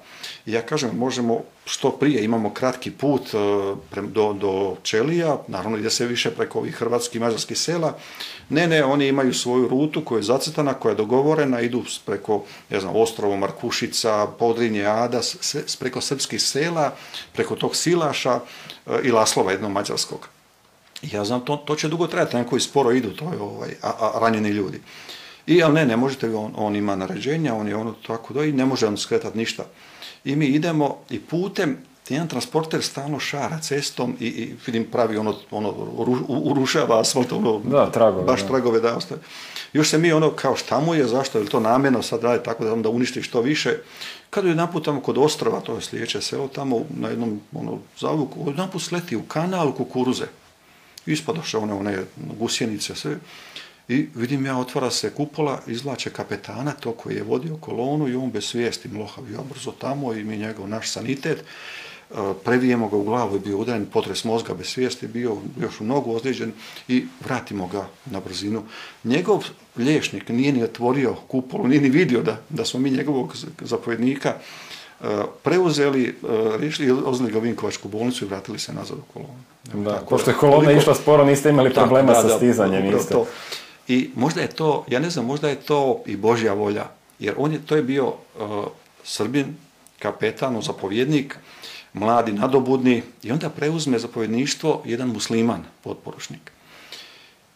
i ja kažem možemo što prije, imamo kratki put e, do, do Čelija, naravno ide se više preko ovih hrvatskih i mađarskih sela, ne, ne, oni imaju svoju rutu koja je zacrtana, koja je dogovorena, idu preko, ne znam, Ostrovo, Markušica, Podrinje, Ada, sve, preko srpskih sela, preko tog Silaša e, i Laslova jednog mađarskog. Ja znam, to, to će dugo trajati, neki koji sporo idu, to je ovaj, a, a, ranjeni ljudi. I, ali ne, ne možete, on, on ima naređenja, on je ono tako da i ne može on skretati ništa. I mi idemo i putem, jedan transporter stalno šara cestom i, i vidim pravi ono, ono ru- urušava asfalt, ono, Da, tragove, baš da. tragove da ostaje. Još se mi ono kao štamuje, zašto je to namjerno sad radi tako da onda uništi što više. Kad je naput tamo kod Ostrova, to je sljedeće selo, tamo na jednom ono, zavuku, odjedanput sleti u kanal kukuruze ispadoše one, one gusjenice, sve. I vidim ja, otvara se kupola, izvlače kapetana, to koji je vodio kolonu i on bez svijesti mlohav. Ja brzo tamo i mi njegov, naš sanitet, e, previjemo ga u glavu, je bio udaren potres mozga bez svijesti, bio još u nogu ozlijeđen i vratimo ga na brzinu. Njegov liječnik nije ni otvorio kupolu, nije ni vidio da, da smo mi njegovog zapovjednika e, preuzeli, e, riješili, odveli ga u Vinkovačku bolnicu i vratili se nazad u kolonu. Da, pošto je da, kolona išla sporo, niste imali problema da, sa da, stizanjem to. I možda je to, ja ne znam, možda je to i Božja volja, jer on je, to je bio uh, Srbin, kapetan, zapovjednik, mladi, nadobudni, i onda preuzme zapovjedništvo jedan musliman, potporučnik.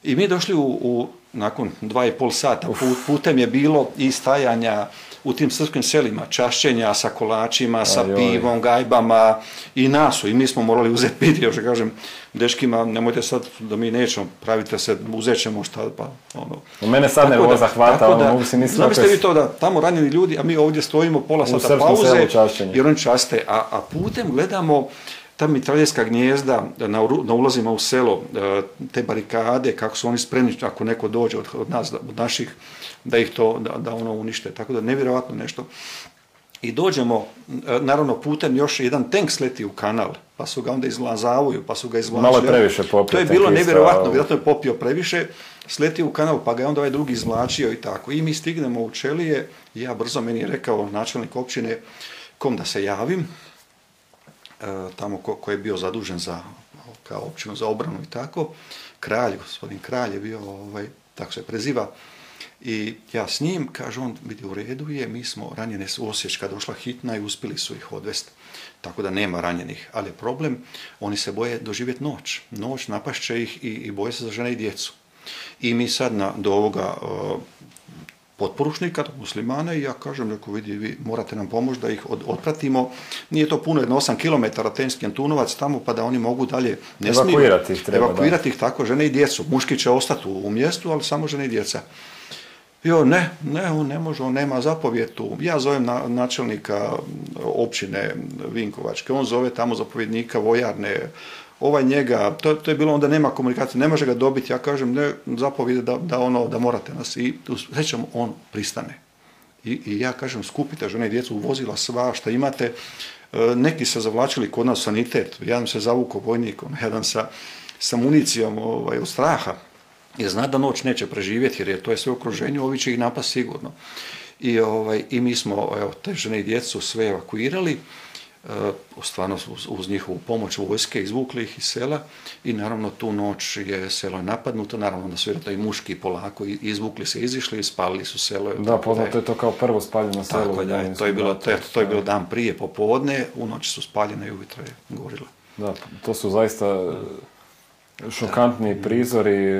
I mi došli u, u nakon dva i pol sata, put, putem je bilo i stajanja u tim srpskim selima, čašćenja sa kolačima, sa pivom, gajbama i nasu. I mi smo morali uzeti piti, još da kažem, dečkima, nemojte sad da mi nećemo, pravite se, uzet ćemo šta, pa ono. U mene sad Tako da- nervoza hvata, tako ono, da, mogu si misliti vi to da tamo ranjeni ljudi, a mi ovdje stojimo pola sata pauze, jer oni časte, a, a putem gledamo ta mitraljska gnjezda na, na ulazima u selo, e, te barikade, kako su oni spremni ako neko dođe od, od nas, da- od naših, da ih to, da, da ono unište. Tako da nevjerojatno nešto. I dođemo, e, naravno putem još jedan tank sleti u kanal, pa su ga onda izlazavuju, pa su ga izvlačili. Malo je previše popio To je bilo nevjerojatno, vjerojatno je popio previše, sleti u kanal, pa ga je onda ovaj drugi izvlačio i tako. I mi stignemo u Čelije, i ja brzo meni je rekao načelnik općine kom da se javim, e, tamo ko, ko je bio zadužen za kao općinu za obranu i tako, kralj, gospodin kralj je bio, ovaj, tako se preziva, i ja s njim, kaže on, vidi u redu je, mi smo ranjene su Osječka došla hitna i uspjeli su ih odvesti. Tako da nema ranjenih, ali je problem, oni se boje doživjeti noć. Noć napašće ih i, i boje se za žene i djecu. I mi sad na, do ovoga uh, potporučnika, muslimana i ja kažem, rekao, vidi, vi morate nam pomoći da ih od, otpratimo. Nije to puno, jedno 8 km Tenski Antunovac tamo, pa da oni mogu dalje... Ne smiju- Evakuirati ih treba, da. Evakuirati ih tako, žene i djecu. Muški će ostati u, u mjestu, ali samo žene i djeca. Jo, ne, ne, on ne može, on nema zapovjed tu. Ja zovem na, načelnika općine Vinkovačke, on zove tamo zapovjednika vojarne, ovaj njega, to, to je bilo onda nema komunikacije, ne može ga dobiti, ja kažem ne, zapovjed da, da ono, da morate nas i srećom on pristane. I, i ja kažem, skupite žene i djecu, vozila sva što imate. E, neki se zavlačili kod nas sanitet, jedan se zavukao vojnikom, jedan sa, sa municijom ovaj, od straha, jer zna da noć neće preživjeti, jer je to je sve okruženje, ovi će ih napast sigurno. I, ovaj, I mi smo evo, te žene i djecu sve evakuirali, stvarno uz, uz njihovu pomoć vojske izvukli ih iz sela i naravno tu noć je selo napadnuto, naravno da su vjerojatno i muški polako izvukli se, izišli i spalili su selo. Da, poznato je to kao prvo spaljeno selo. Tako da, to je bilo, to, to je bilo dan prije popodne, u noći su spaljene i ujutro je gorilo. Da, to su zaista šokantni prizori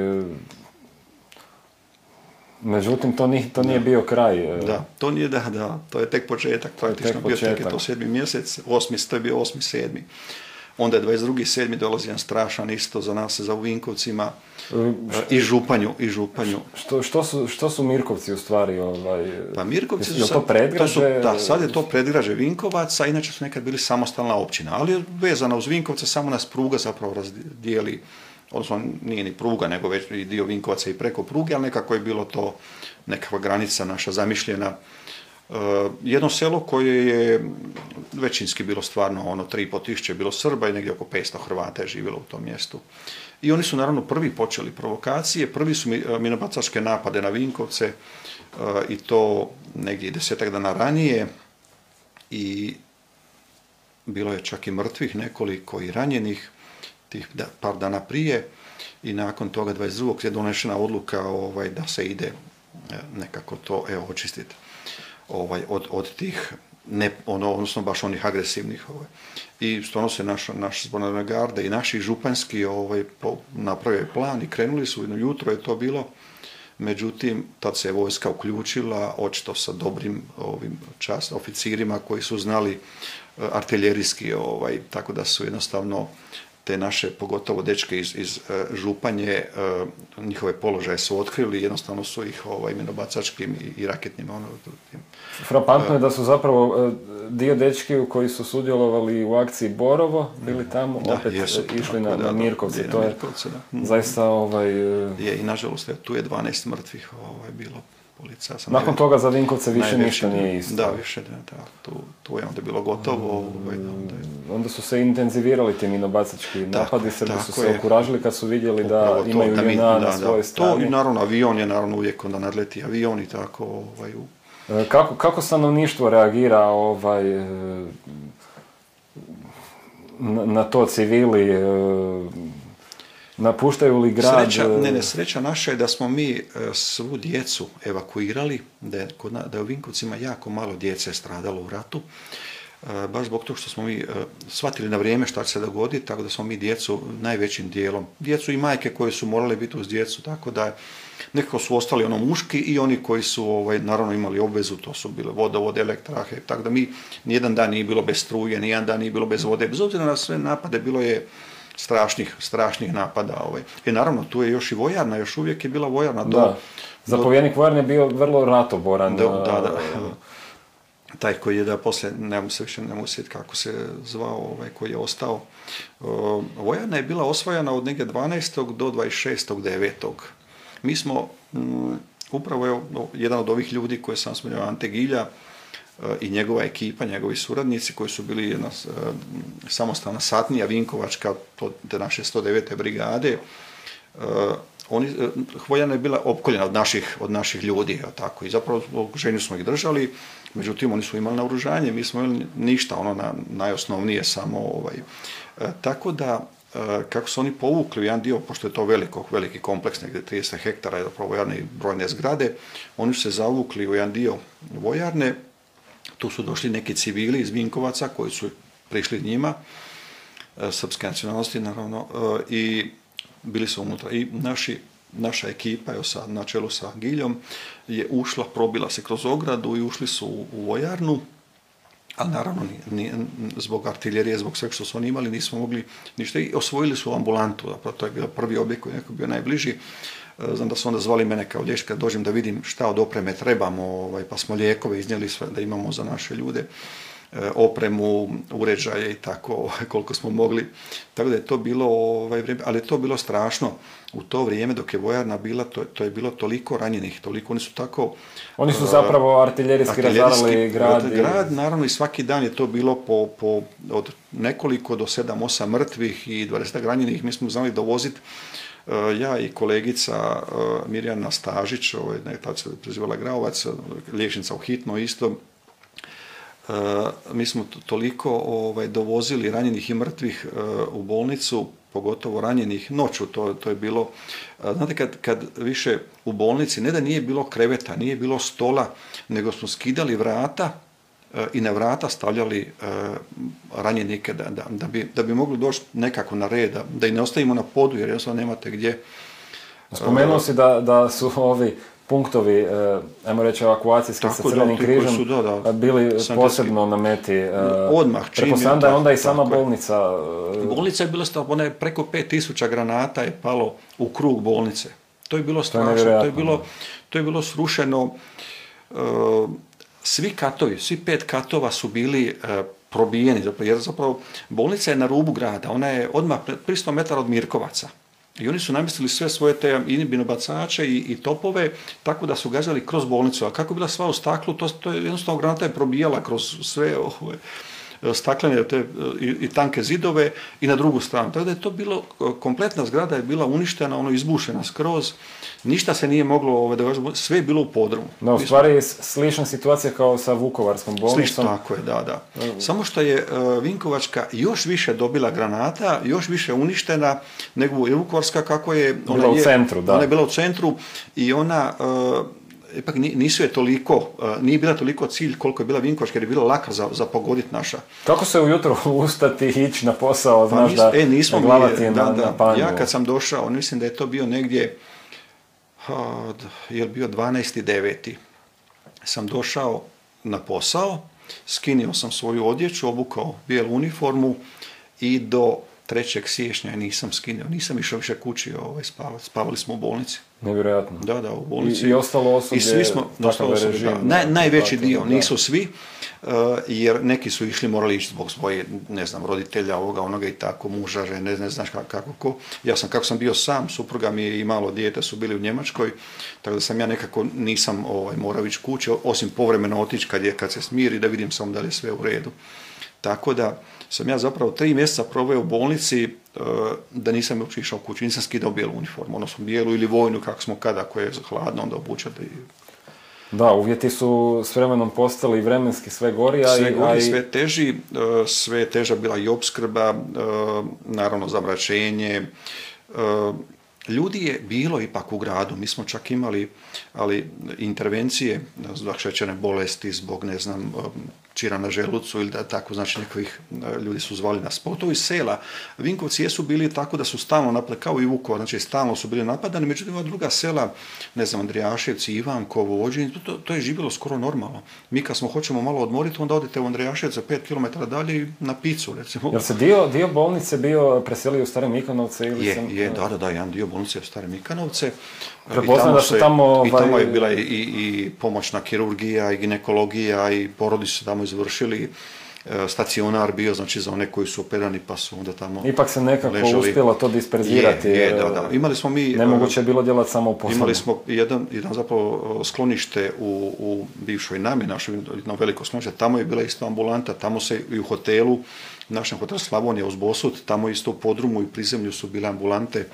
Međutim, to, nije, to nije bio kraj. E. Da, to nije da, da, to je tek početak, praktično bio tek je to sedmi mjesec, osmi, to je bio osmi, sedmi. Onda je 22. sedmi dolazi jedan strašan isto za nas, za Vinkovcima e, i Županju, i Županju. Što, što, su, što su Mirkovci u stvari? Ovaj, pa Mirkovci su, sad, to predgrađe? To su, da, sad je to predgrađe Vinkovaca, inače su nekad bili samostalna općina, ali je vezana uz Vinkovce, samo nas pruga zapravo razdijeli odnosno nije ni pruga, nego već i dio Vinkovaca i preko pruge, ali nekako je bilo to nekakva granica naša zamišljena. E, jedno selo koje je većinski bilo stvarno ono 3,5 tisuće bilo Srba i negdje oko 500 Hrvata je živjelo u tom mjestu. I oni su naravno prvi počeli provokacije, prvi su minobacačke napade na Vinkovce e, i to negdje desetak dana ranije i bilo je čak i mrtvih nekoliko i ranjenih tih par dana prije i nakon toga 22. je donešena odluka ovaj, da se ide e, nekako to evo, očistiti ovaj, od, od tih ne, ono, odnosno baš onih agresivnih. Ovaj. I stvarno se naš, naš zborna garde i naši županski ovaj, napravio plan i krenuli su, jedno jutro je to bilo, međutim, tad se je vojska uključila, očito sa dobrim ovim čast, oficirima koji su znali e, artiljerijski, ovaj, tako da su jednostavno te naše, pogotovo dečke iz, iz e, Županje, e, njihove položaje su otkrili, jednostavno su ih ovaj, minobacačkim i, i raketnim. Ono, Frapantno je da su zapravo e, dio dečki koji su sudjelovali u akciji Borovo, bili tamo, da, opet jesu, išli na, da, Mirkovce. to je Mirkovce, da. zaista ovaj... Je, i nažalost, tu je 12 mrtvih ovaj, bilo polica. Nakon toga za Vinkovce više ništa nije isto. Da, više da, da. Tu, tu je onda bilo gotovo. Mm, ovaj, onda, onda su se intenzivirali ti minobacački napadi, Srbi su se okuražili kad su vidjeli da imaju JNA na svoje strane. To i naravno avion je naravno uvijek onda nadleti avion i tako. Ovaj, u... E, kako, kako stanovništvo reagira ovaj, e, na, na to civili? Napuštaju li grad? Sreća, ne, ne, sreća naša je da smo mi e, svu djecu evakuirali, da je, da je u Vinkovcima jako malo djece stradalo u ratu, e, baš zbog toga što smo mi shvatili na vrijeme šta će se dogoditi, tako da smo mi djecu najvećim dijelom, djecu i majke koje su morale biti uz djecu, tako da nekako su ostali ono muški i oni koji su ovaj, naravno imali obvezu, to su bile vodovode, elektrahe, tako da mi nijedan dan nije bilo bez struje, nijedan dan nije bilo bez vode, bez obzira na sve napade, bilo je strašnih, strašnih napada. Ovaj. I naravno, tu je još i vojarna, još uvijek je bila vojarna. Do, da, zapovjednik vojarne je bio vrlo ratoboran. Da, da, da. Taj koji je da poslije, ne mogu se više ne mogu kako se zvao, ovaj, koji je ostao. vojarna je bila osvojena od negdje 12. do 26. 9. Mi smo, m, upravo je jedan od ovih ljudi koje sam spomenuo, Ante Gilja, i njegova ekipa, njegovi suradnici koji su bili jedna e, samostalna satnija Vinkovačka, te naše 109. brigade, e, oni, e, Hvojana je bila opkoljena od naših, od naših ljudi, tako, i zapravo u okruženju smo ih držali, međutim oni su imali naoružanje, mi smo imali ništa, ono na, najosnovnije samo ovaj. tako da, kako su oni povukli u jedan dio, pošto je to veliko, veliki kompleks, negdje 30 hektara, je zapravo vojarne i brojne zgrade, oni su se zavukli u jedan dio vojarne, tu su došli neki civili iz Vinkovaca koji su prišli njima, e, srpske nacionalnosti naravno, e, i bili su unutra. I naši, naša ekipa, evo sad na čelu sa Giljom, je ušla, probila se kroz ogradu i ušli su u, vojarnu, ali naravno ni, zbog artiljerije, zbog svega što su oni imali, nismo mogli ništa i osvojili su ambulantu, zapravo to je bio prvi objekt koji je bio najbliži znam da su onda zvali mene kao liječnika, dođem da vidim šta od opreme trebamo, ovaj, pa smo lijekove iznijeli sve da imamo za naše ljude. opremu, uređaje i tako koliko smo mogli. Tako da je to bilo ovaj vrijeme, ali je to bilo strašno. U to vrijeme dok je vojarna bila, to, to je bilo toliko ranjenih, toliko oni su tako... Oni su zapravo artiljerijski, razarali grad. Grad, naravno i svaki dan je to bilo po, po od nekoliko do sedam, osam mrtvih i 20 ranjenih. Mi smo znali dovoziti ja i kolegica Mirjana Stažić, ovaj, ne, tad se prezivala Graovac, liječnica u hitno isto, mi smo toliko ovaj, dovozili ranjenih i mrtvih u bolnicu, pogotovo ranjenih noću, to, to je bilo, znate kad, kad više u bolnici, ne da nije bilo kreveta, nije bilo stola, nego smo skidali vrata i na vrata stavljali ranjenike da, da, da, bi, da bi mogli doći nekako na red, da, i ne ostavimo na podu jer jednostavno nemate gdje. Spomenuo si da, da su ovi punktovi, eh, ajmo reći evakuacijski sa Crvenim križem, su, da, da, bili posebno na meti. Eh, Odmah, čim je onda i sama bolnica. Eh, bolnica je bila ona je preko 5000 granata je palo u krug bolnice. To je bilo strašno, to je bilo, to je bilo srušeno. Svi katovi, svi pet katova su bili probijeni, jer zapravo bolnica je na rubu grada, ona je odmah 300 metara od Mirkovaca. I oni su namestili sve svoje te inibinobacače i, i topove, tako da su gađali kroz bolnicu. A kako je bila sva u staklu, to, to je jednostavno granata je probijala kroz sve ove, staklene te, i, i, tanke zidove i na drugu stranu. Tako da je to bilo, kompletna zgrada je bila uništena, ono izbušena skroz, ništa se nije moglo, ovaj, da sve je bilo u podrumu. No, u stvari slična situacija kao sa Vukovarskom bolnicom. Slično, tako je, da, da. Samo što je Vinkovačka još više dobila granata, još više uništena nego je Vukovarska kako je... Ona bila je, u centru, da. Ona je bila u centru i ona... Ipak nisu je toliko, nije bila toliko cilj koliko je bila Vinkovačka jer je bila laka za, za pogoditi naša. Kako se ujutro ustati i ići na posao, pa znaš da e, nismo mi, da, na, da, na Ja kad sam došao, mislim da je to bio negdje, je bio 12.9. sam došao na posao, skinio sam svoju odjeću, obukao bijelu uniformu i do 3. siječnja nisam skinuo, nisam išao više kući ovaj, spavali smo u bolnici. Nevjerojatno. Da, da, u bolnici. I, i ostalo osoblje, I svi smo, ostalo osoblje, da. Naj, najveći dio, nisu svi, uh, jer neki su išli, morali ići zbog svoje, ne znam, roditelja, ovoga, onoga i tako, muža, žene, ne, znaš kako, kako ko. Ja sam, kako sam bio sam, supruga mi i malo dijete su bili u Njemačkoj, tako da sam ja nekako nisam ovaj, morao ići kući, osim povremeno otići kad, je, kad se smiri, da vidim samo da li je sve u redu. Tako da sam ja zapravo tri mjeseca proveo u bolnici e, da nisam uopće išao kući, nisam skidao bijelu uniformu, odnosno bijelu ili vojnu, kako smo kada, ako je hladno, onda obučate. Da, uvjeti su s vremenom postali vremenski sve gori, a sve gori, sve teži, e, sve je teža bila i opskrba, e, naravno zamračenje, Ljudi je bilo ipak u gradu, mi smo čak imali ali intervencije zbog šećerne bolesti, zbog ne znam čira na želucu ili da tako, znači nekakvih e, ljudi su zvali na spotovi sela. Vinkovci jesu bili tako da su stalno napadani, kao i Vukovar, znači stalno su bili napadani, međutim ova druga sela, ne znam, Andrijaševci, Ivankovo, Vođenje, to, to, je živjelo skoro normalno. Mi kad smo hoćemo malo odmoriti, onda odete u Andrijaševce 5 km dalje i na picu, recimo. Jel se dio, dio bolnice bio preselio u Stare Mikanovce? Ili je, je, da, da, da, jedan dio bolnice u Stare Mikanovce. Prepoznam da su tamo... I tamo je ovaj, bila i, i, pomoćna kirurgija, i ginekologija, i porodi su tamo izvršili e, stacionar bio, znači za one koji su operani pa su onda tamo Ipak se nekako ležali. uspjelo to disperzirati. Je, je, da, da. Imali smo mi... Nemoguće je bilo djelati samo u poslu. Imali smo jedan, jedan zapravo sklonište u, u bivšoj nami, našoj jedno veliko sklonište, tamo je bila isto ambulanta, tamo se i u hotelu, našem hotelu Slavonija uz Bosut, tamo isto u podrumu i prizemlju su bile ambulante, e,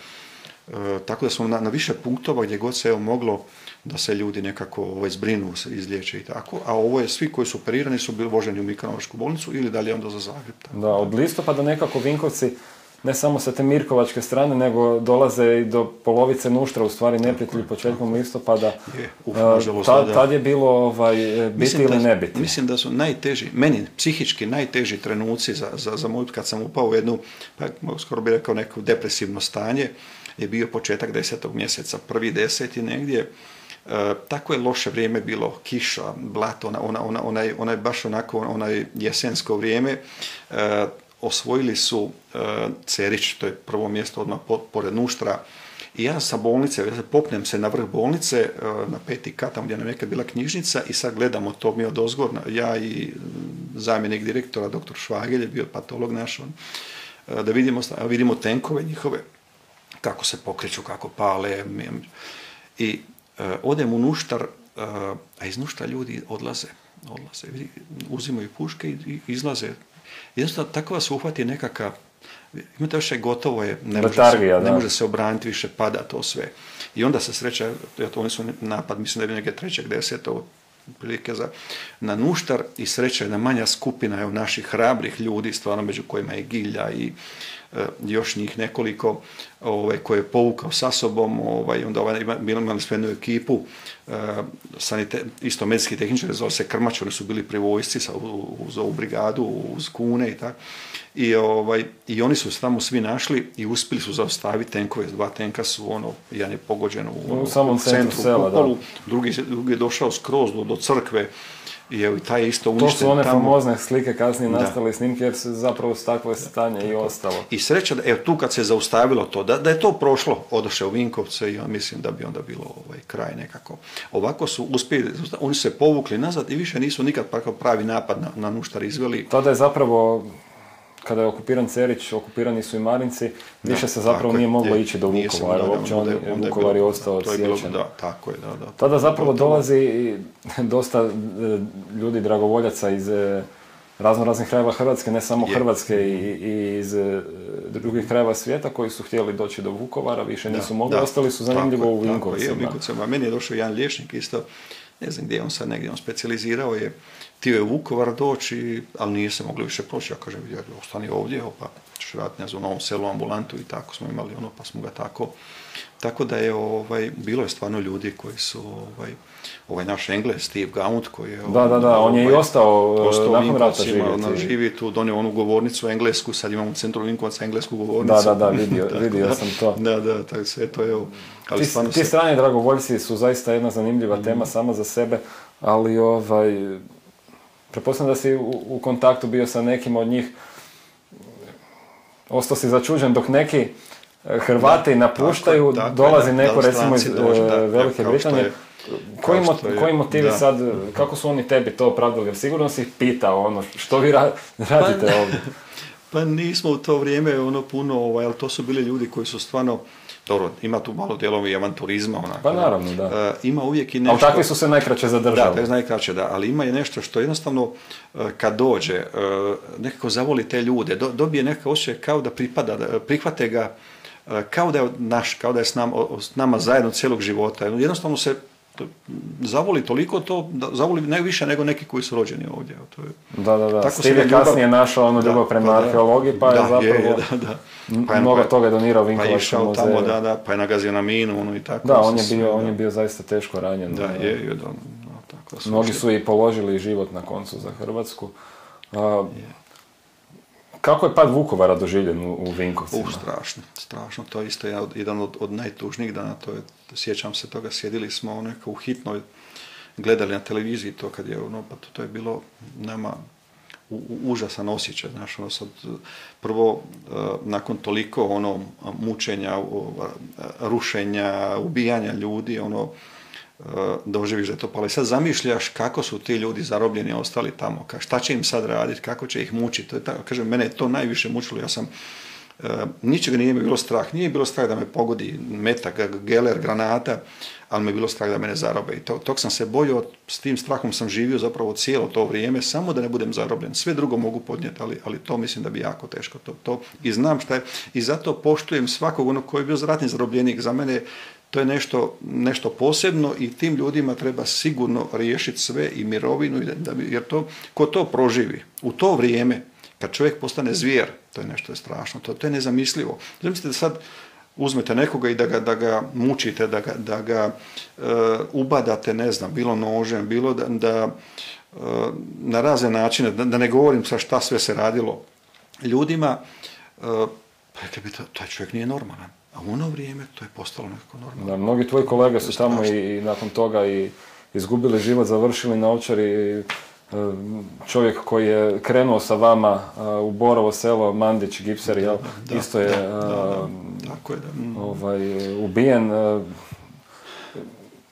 tako da smo na, na više punktova gdje god se evo moglo da se ljudi nekako ovaj, zbrinu, izliječe i tako, a ovo je svi koji su operirani su bili voženi u Mikanovačku bolnicu ili dalje onda za Zagreb. Da, od listopada nekako Vinkovci ne samo sa te Mirkovačke strane, nego dolaze i do polovice Nuštra, u stvari neprijatelji početkom listopada. Je, uh, tad, tad je bilo ovaj, biti ili ne biti. Mislim da su najteži, meni psihički najteži trenuci za, za, za moj, kad sam upao u jednu, pa skoro bi rekao neko depresivno stanje, je bio početak desetog mjeseca, prvi deseti negdje, E, tako je loše vrijeme bilo, kiša, blato, ona, ona, ona, onaj, onaj baš onako onaj jesensko vrijeme. E, osvojili su e, Cerić, to je prvo mjesto odmah pored Nuštra, i ja sa bolnice, ja popnem se na vrh bolnice, e, na peti kat, tamo gdje nam nekad bila knjižnica i sad gledamo to mi od ozgor, ja i zamjenik direktora, doktor Švagelj je bio patolog naš, on, e, da vidimo, vidimo tenkove njihove, kako se pokreću, kako pale. I e, odem u Nuštar, a iz Nuštar ljudi odlaze, odlaze, uzimaju puške i izlaze. Jednostavno, tako vas uhvati nekakav imate još gotovo je, ne, može se, ne može se obraniti više, pada to sve. I onda se sreća, oni su napad, mislim da je neke trećeg desetog, prilike za, na Nuštar i sreća jedna manja skupina evo, naših hrabrih ljudi, stvarno među kojima je Gilja i još njih nekoliko ovaj, koje je povukao sa sobom, ovaj, onda ovaj, imali smo jednu ekipu, e, sanite, isto medicinski tehničari, zove se Krmač, oni su bili pri vojsci sa, uz ovu brigadu, uz kune i tako. I, ovaj, I oni su se tamo svi našli i uspjeli su zaustaviti tenkove. Dva tenka su, ono, jedan je pogođen u, u samom centru, sela, da. Drugi, drugi je došao skroz do, do crkve i evo, taj je isto uništen To su one tamo. famozne slike kasnije nastale snimke jer se zapravo s takvo stanje i ostalo. I sreća da, evo tu kad se zaustavilo to, da, da je to prošlo, odošao u Vinkovce i ja mislim da bi onda bilo ovaj, kraj nekako. Ovako su uspjeli, oni su se povukli nazad i više nisu nikad pravi napad na, na Nuštar izveli. Tada je zapravo kada je okupiran Cerić, okupirani su i Marinci, više se zapravo nije moglo ići do Vukovara, uopće on, Vukovar je ostao odsječen. Da, tako je, da, da. Tada zapravo dolazi i dosta e, ljudi, dragovoljaca iz e, razno raznih krajeva Hrvatske, ne samo Hrvatske i, iz e, drugih krajeva svijeta koji su htjeli doći do Vukovara, više nisu mogli, ostali su zanimljivo u Vinkovcima. Meni je došao jedan liječnik isto, ne znam gdje on sad negdje, on specializirao je htio je u Vukovar doći, ali nije se mogli više proći. Ja kažem, ja, ostani ovdje, pa ćeš raditi, u novom selu ambulantu i tako smo imali ono, pa smo ga tako. Tako da je, ovaj, bilo je stvarno ljudi koji su, ovaj, ovaj naš Engles, Steve Gaunt, koji je... Da, da, da, on je i ovaj, ostao, eh, ostao nakon rata živjeti. živi tu, donio onu govornicu englesku, sad imamo u centru Vinkovaca englesku govornicu. Da, da, da, vidio, vidio sam to. Da, da, tako sve to je... Ali ti, ti se... strani dragovoljci su zaista jedna zanimljiva mm. tema sama za sebe, ali ovaj, Prepostavljam da si u, kontaktu bio sa nekim od njih. Ostao si začuđen dok neki e, Hrvati napuštaju, dolazi neko recimo iz e, Velike Britanije. Koji, koji motivi sad, kako su oni tebi to opravdali? Jer sigurno si ih pitao ono, što vi radite pa, ovdje? Pa nismo u to vrijeme ono puno, ovaj, ali to su bili ljudi koji su stvarno dobro, ima tu malo dijelova i avanturizma. Onako, pa naravno, da. E, ima uvijek i nešto... Ali takvi su se najkraće zadržali. Da, najkraće, da. Ali ima i nešto što jednostavno e, kad dođe, e, nekako zavoli te ljude, dobije nekakav osjećaj kao da pripada, da prihvate ga kao da je naš, kao da je s nama, s nama zajedno cijelog života. Jednostavno se zavoli toliko to, da zavoli ne više nego neki koji su rođeni ovdje. To je, da, da, da. Tako Steve je kasnije našao ono ljubav prema pa, arheologiji, pa je zapravo je, da, da. Pa je, mnogo pa, toga donirao Vinkovačkom muzeju. Pa tamo, da, da, pa je nagazio na minu ono, i tako. Da, on je, bio, on je bio zaista teško ranjen. Da, je, je, da. tako, Mnogi su i položili život na koncu za Hrvatsku. A, kako je pad Vukovara doživljen u, u Vinkovcima? Uh, strašno, strašno. To je isto jedan od, od najtužnijih dana. To je, sjećam se toga, sjedili smo onako u hitnoj, gledali na televiziji to kad je ono, pa to, to je bilo nama u, užasan osjećaj, znaš, ono sad, prvo, uh, nakon toliko ono mučenja, rušenja, ubijanja ljudi, ono, doživiš da je to palo. I sad zamišljaš kako su ti ljudi zarobljeni ostali tamo, ka, šta će im sad raditi, kako će ih mučiti. To je tako, kažem, mene je to najviše mučilo. Ja sam, uh, ničega nije mi bilo strah. Nije bilo strah da me pogodi metak, geler, granata, ali me bilo strah da mene zarobe. I to, tog sam se bojio, s tim strahom sam živio zapravo cijelo to vrijeme, samo da ne budem zarobljen. Sve drugo mogu podnijeti, ali, ali to mislim da bi jako teško. To, to. I znam šta je, i zato poštujem svakog onog koji je bio ratni zarobljenik. Za mene to je nešto, nešto posebno i tim ljudima treba sigurno riješiti sve i mirovinu, da jer to, ko to proživi u to vrijeme, kad čovjek postane zvijer, to je nešto strašno, to, to je nezamislivo. Zamislite da sad uzmete nekoga i da ga, da ga mučite, da ga, da ga e, ubadate, ne znam, bilo nožem, bilo da, da e, na razne načine, da, ne govorim sa šta sve se radilo ljudima, uh, pa bi taj čovjek nije normalan. A u ono vrijeme to je postalo nekako normalno. Da, mnogi tvoji kolege su tamo i, nakon toga i izgubili život, završili na ovčari. E, čovjek koji je krenuo sa vama e, u Borovo selo, Mandić, Gipser, jel? isto je, da, Tako je da. Mm. Ovaj, ubijen. E,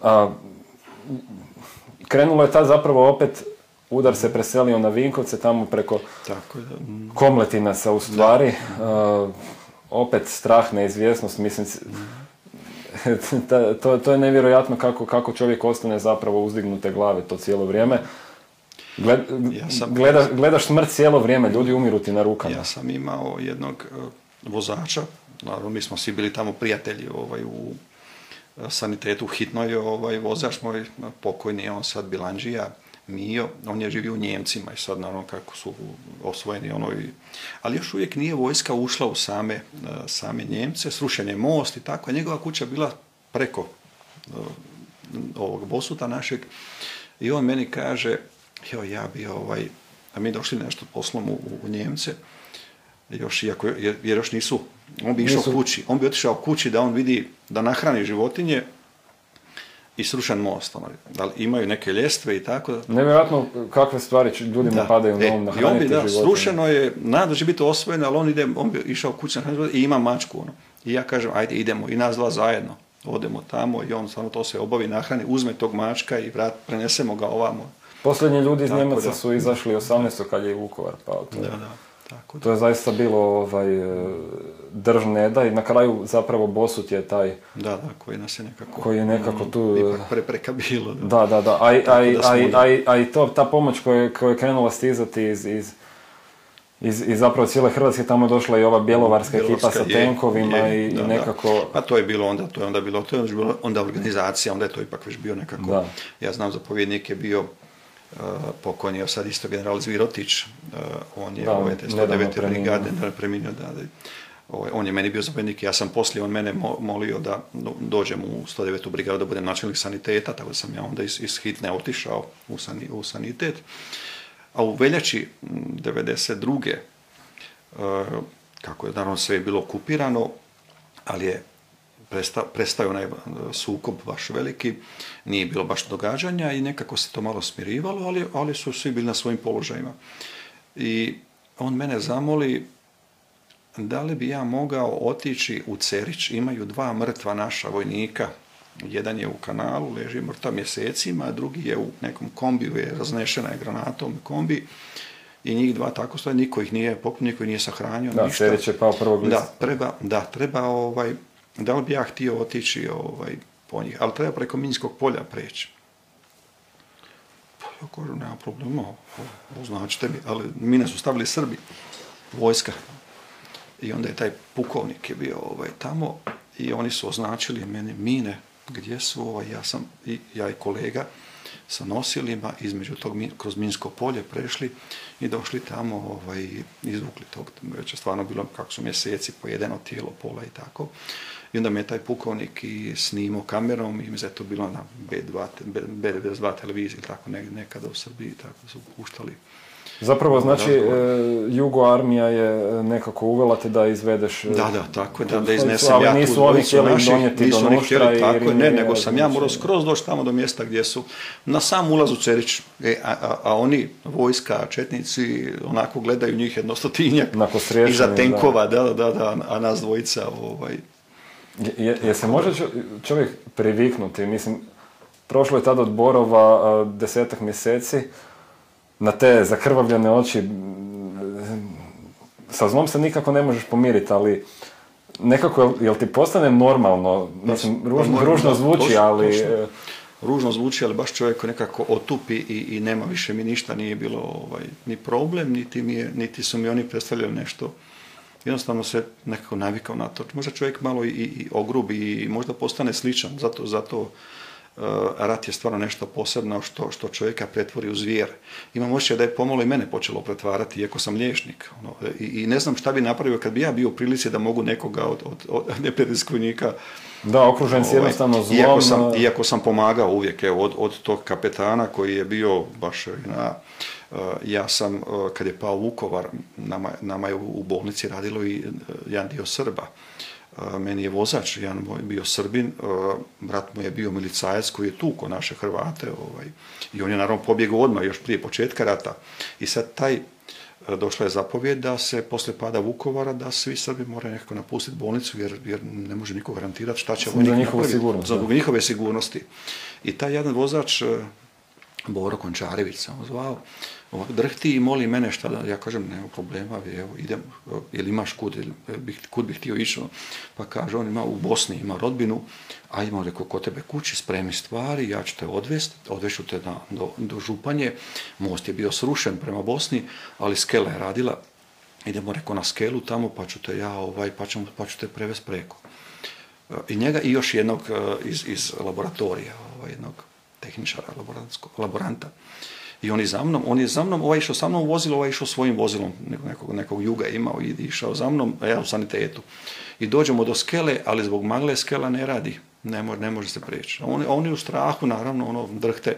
a, krenulo je tad zapravo opet udar se preselio na Vinkovce, tamo preko Tako je, da. mm, Komletinaca u stvari. Opet strah, neizvjesnost, mislim, to, to je nevjerojatno kako, kako čovjek ostane zapravo uzdignute glave to cijelo vrijeme. Gled, Ja sam- gleda- gledaš smrt cijelo vrijeme, ljudi umiru ti na rukama. Ja sam imao jednog e, vozača, naravno mi smo svi bili tamo prijatelji ovaj, u e, sanitetu hitnoj, ovaj, vozač moj pokojni, on sad Bilanđija, Mio, on je živio u Njemcima i sad naravno kako su osvojeni ono i, ali još uvijek nije vojska ušla u same, e, same Njemce, srušen je most i tako, a njegova kuća bila preko e, ovog bosuta našeg i on meni kaže, jo ja bi ovaj, a mi došli nešto poslom u, u Njemce, još iako, jer, jer još nisu, on bi išao Nisu. kući, on bi otišao kući da on vidi, da nahrani životinje i srušen most, ono, da li imaju neke ljestve i tako. Nevjerojatno kakve stvari ljudima padaju na E, um I on bi, da, životinje. srušeno je, nada da će biti osvojeno, ali on ide, on bi išao kući na i ima mačku, ono. I ja kažem, ajde, idemo, i nas dva zajedno. Odemo tamo i on samo to se obavi, nahrani, uzme tog mačka i vrat, prenesemo ga ovamo. Posljednji ljudi iz Njemaca da. su izašli 18. kad je Vukovar pao. To, je- Da, da, tako da. to je zaista bilo ovaj, e, drž ne daj. Na kraju zapravo Bosut je taj Da, da, koji nas je nekako... koji je nekako tu... Ipak prepreka bilo, da. Da, da, da. A, i- a, i- da smo a, i- onda- a, i- a i to, ta pomoć koja je, koja je krenula stizati iz, iz, iz, iz zapravo cijele Hrvatske, tamo je došla i ova bjelovarska ekipa sa tenkovima je, i, da, i da. nekako... Pa to je bilo onda, to je onda bilo, to je onda bilo onda organizacija, onda je to ipak već bio nekako, Da. ja znam zapovjednik je bio pokojni, evo sad isto general Zvirotić, uh, on je Da, ove te nedavno 109. preminuo. brigade, preminuo, da, da. Ovaj, on je meni bio zapovjednik, ja sam poslije, on mene mo- molio da do- dođem u 109. brigadu, da budem načelnik saniteta, tako da sam ja onda iz, iz hitne otišao u, sani, u sanitet. A u veljači m, 92. Uh, kako je naravno sve je bilo okupirano, ali je presta, prestao onaj uh, sukob baš veliki, nije bilo baš događanja i nekako se to malo smirivalo, ali, ali su svi bili na svojim položajima. I on mene zamoli da li bi ja mogao otići u Cerić, imaju dva mrtva naša vojnika, jedan je u kanalu, leži mrtav mjesecima, a drugi je u nekom kombiju, je raznešena je granatom kombi i njih dva tako stoje, niko ih nije pokupio, niko ih nije sahranio, Da, ništa. Cerić je pao prvog lista. Da, treba, da, treba ovaj, da li bi ja htio otići ovaj, po njih, ali treba preko Minskog polja preći. Pa ja kažem, nema problema, označite mi, ali mine su stavili Srbi, vojska. I onda je taj pukovnik je bio ovaj, tamo i oni su označili meni mine gdje su, ovaj, ja sam, i, ja i kolega, sa nosilima između tog, kroz Minsko polje prešli i došli tamo ovaj, izvukli tog, već je stvarno bilo kako su mjeseci pojedeno tijelo, pola i tako. I onda me je taj pukovnik i snimao kamerom i mislim da je to bilo na B2, te- B, B92 televiziji ili tako ne, nekada u Srbiji, tako su puštali. Zapravo, znači, razgovor. e, Jugo armija je nekako uvela te da izvedeš... e, Da, da, tako je, da, da tu- iznesem ali ja tu nisu oni dvojicu htjeli naših, donijeti nisu do oni htjeli, i tako je, ne, nego sam ja znači- morao skroz doći tamo do mjesta gdje su, na sam ulaz u Cerić, e, a, a, a oni, vojska, četnici, onako gledaju njih jedno stotinjak, Onako sriješeni, iza tenkova, da, da, da, da, a nas dvojica, ovaj, Je, je, se može čo- čovjek priviknuti? Mislim, prošlo je tada od Borova desetak mjeseci, na te zakrvavljene oči, m, sa zlom se nikako ne možeš pomiriti, ali nekako, jel, jel ti postane normalno, mislim, ružno, ružno zvuči, ali... e, ružno zvuči, ali baš čovjek nekako otupi i, i nema više mi ništa, nije bilo ovaj, ni problem, niti, mi je, niti su mi oni predstavljali nešto. Jednostavno se nekako navikao na to. Možda čovjek malo i, i ogrubi i možda postane sličan, zato, zato uh, rat je stvarno nešto posebno što, što čovjeka pretvori u zvijer. Imam osjećaj da je pomalo i mene počelo pretvarati, iako sam liječnik. Ono, i, I ne znam šta bi napravio kad bi ja bio u prilici da mogu nekoga od, od, od Da, okružen si Ovaj, jednostavno zlom. Iako sam, iako sam pomagao uvijek, evo, od, od tog kapetana koji je bio baš na, uh, ja sam, uh, kad je pao Vukovar, nama, nama je u, bolnici radilo i uh, jedan dio Srba. Meni je vozač, jedan moj bio Srbin, brat mu je bio milicajac koji je tuko naše Hrvate, ovaj, i on je naravno pobjegao odmah, još prije početka rata. I sad taj e, došla je zapovjed da se posle pada Vukovara da svi Srbi moraju nekako napustiti bolnicu jer, jer ne može niko garantirati šta će vojnik napraviti. Za da. njihove sigurnosti. I taj jedan vozač e, Boro Končarević sam zvao, drhti i moli mene šta da, ja kažem, nema problema, evo, idem, jel imaš kud, bih, kud bih htio išao, pa kaže, on ima u Bosni, ima rodbinu, a ima, rekao, kod tebe kući, spremi stvari, ja ću te odvest, odvešu te na, do, do Županje, most je bio srušen prema Bosni, ali skela je radila, idemo, rekao, na skelu tamo, pa ću te ja, ovaj, pa, ću, pa ću te prevest preko. I njega i još jednog iz, iz laboratorija, ovaj, jednog tehničara, laboranta. I on je za mnom, on je za mnom, ovaj išao sa mnom vozilo, ovaj išao svojim vozilom, nekog, nekog juga je imao i išao za mnom, a ja u sanitetu. I dođemo do skele, ali zbog magle skela ne radi, ne, može, ne može se prijeći. On, oni u strahu, naravno, ono, drhte.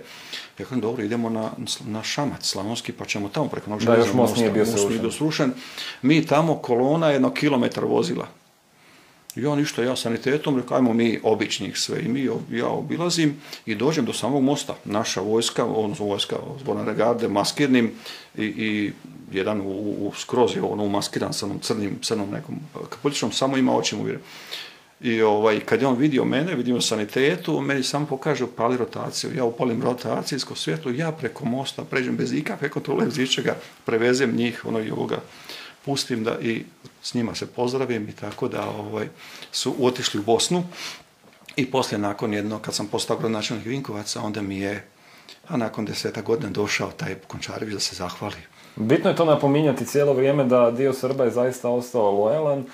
Ja kažem, dobro, idemo na, na Šamac, Slavonski, pa ćemo tamo preko noć. Da, još most nije bio srušen. Mi tamo, kolona, jedno kilometar vozila i on išto ja sanitetom, rekao, ajmo mi običnih sve. I mi, ja obilazim i dođem do samog mosta. Naša vojska, odnosno vojska zborne regarde, maskirnim i, i jedan u, u skroz je ono umaskiran sa onom crnim, crnom nekom kapuličnom, samo ima oči mu I ovaj, kad je on vidio mene, vidio sanitetu, meni samo pokaže upali rotaciju. Ja upalim rotacijsko svjetlo, ja preko mosta pređem bez ikakve kontrole, iz prevezem njih, ono i ovoga pustim da i s njima se pozdravim i tako da ovaj, su otišli u Bosnu. I poslije nakon jedno, kad sam postao gradonačelnik Vinkovaca, onda mi je, a nakon deseta godina došao taj Končarević da se zahvali Bitno je to napominjati cijelo vrijeme da dio Srba je zaista ostao lojalan,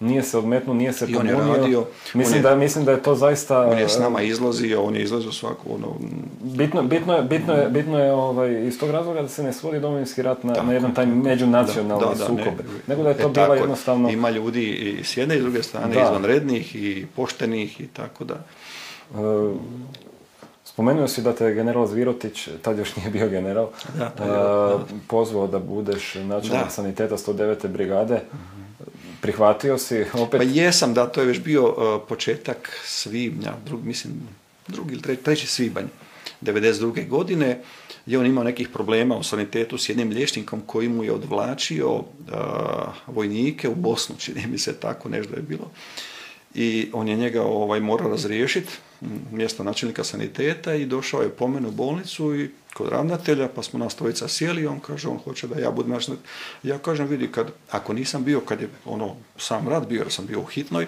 nije se odmetnuo, nije se I on je radio, mislim, da, mislim da je to zaista... On je s nama izlazio, on je izlazio svaku ono... Bitno, bitno je, bitno je, bitno je ovaj, iz tog razloga da se ne svodi domovinski rat na, na jedan taj međunacionalni da, sukob, nego da je to e, bila jednostavno... Ima ljudi i s jedne i s druge strane, izvanrednih i poštenih i tako da... E, Spomenuo si da te general Zvirotić, tad još nije bio general, da, pozvao da budeš načelnik saniteta 109. brigade. Prihvatio si opet? Pa jesam, da, to je već bio početak svibnja, drug, mislim, drugi ili treći, treći svibanj 92. godine, gdje on imao nekih problema u sanitetu s jednim liječnikom koji mu je odvlačio vojnike u Bosnu, čini mi se tako nešto je bilo. I on je njega ovaj, morao razriješiti mjesto načelnika saniteta i došao je po mene u bolnicu i kod ravnatelja, pa smo nas trojica sjeli on kaže, on hoće da ja budem načelnik. Ja kažem, vidi, kad, ako nisam bio, kad je ono, sam rad bio, jer sam bio u hitnoj,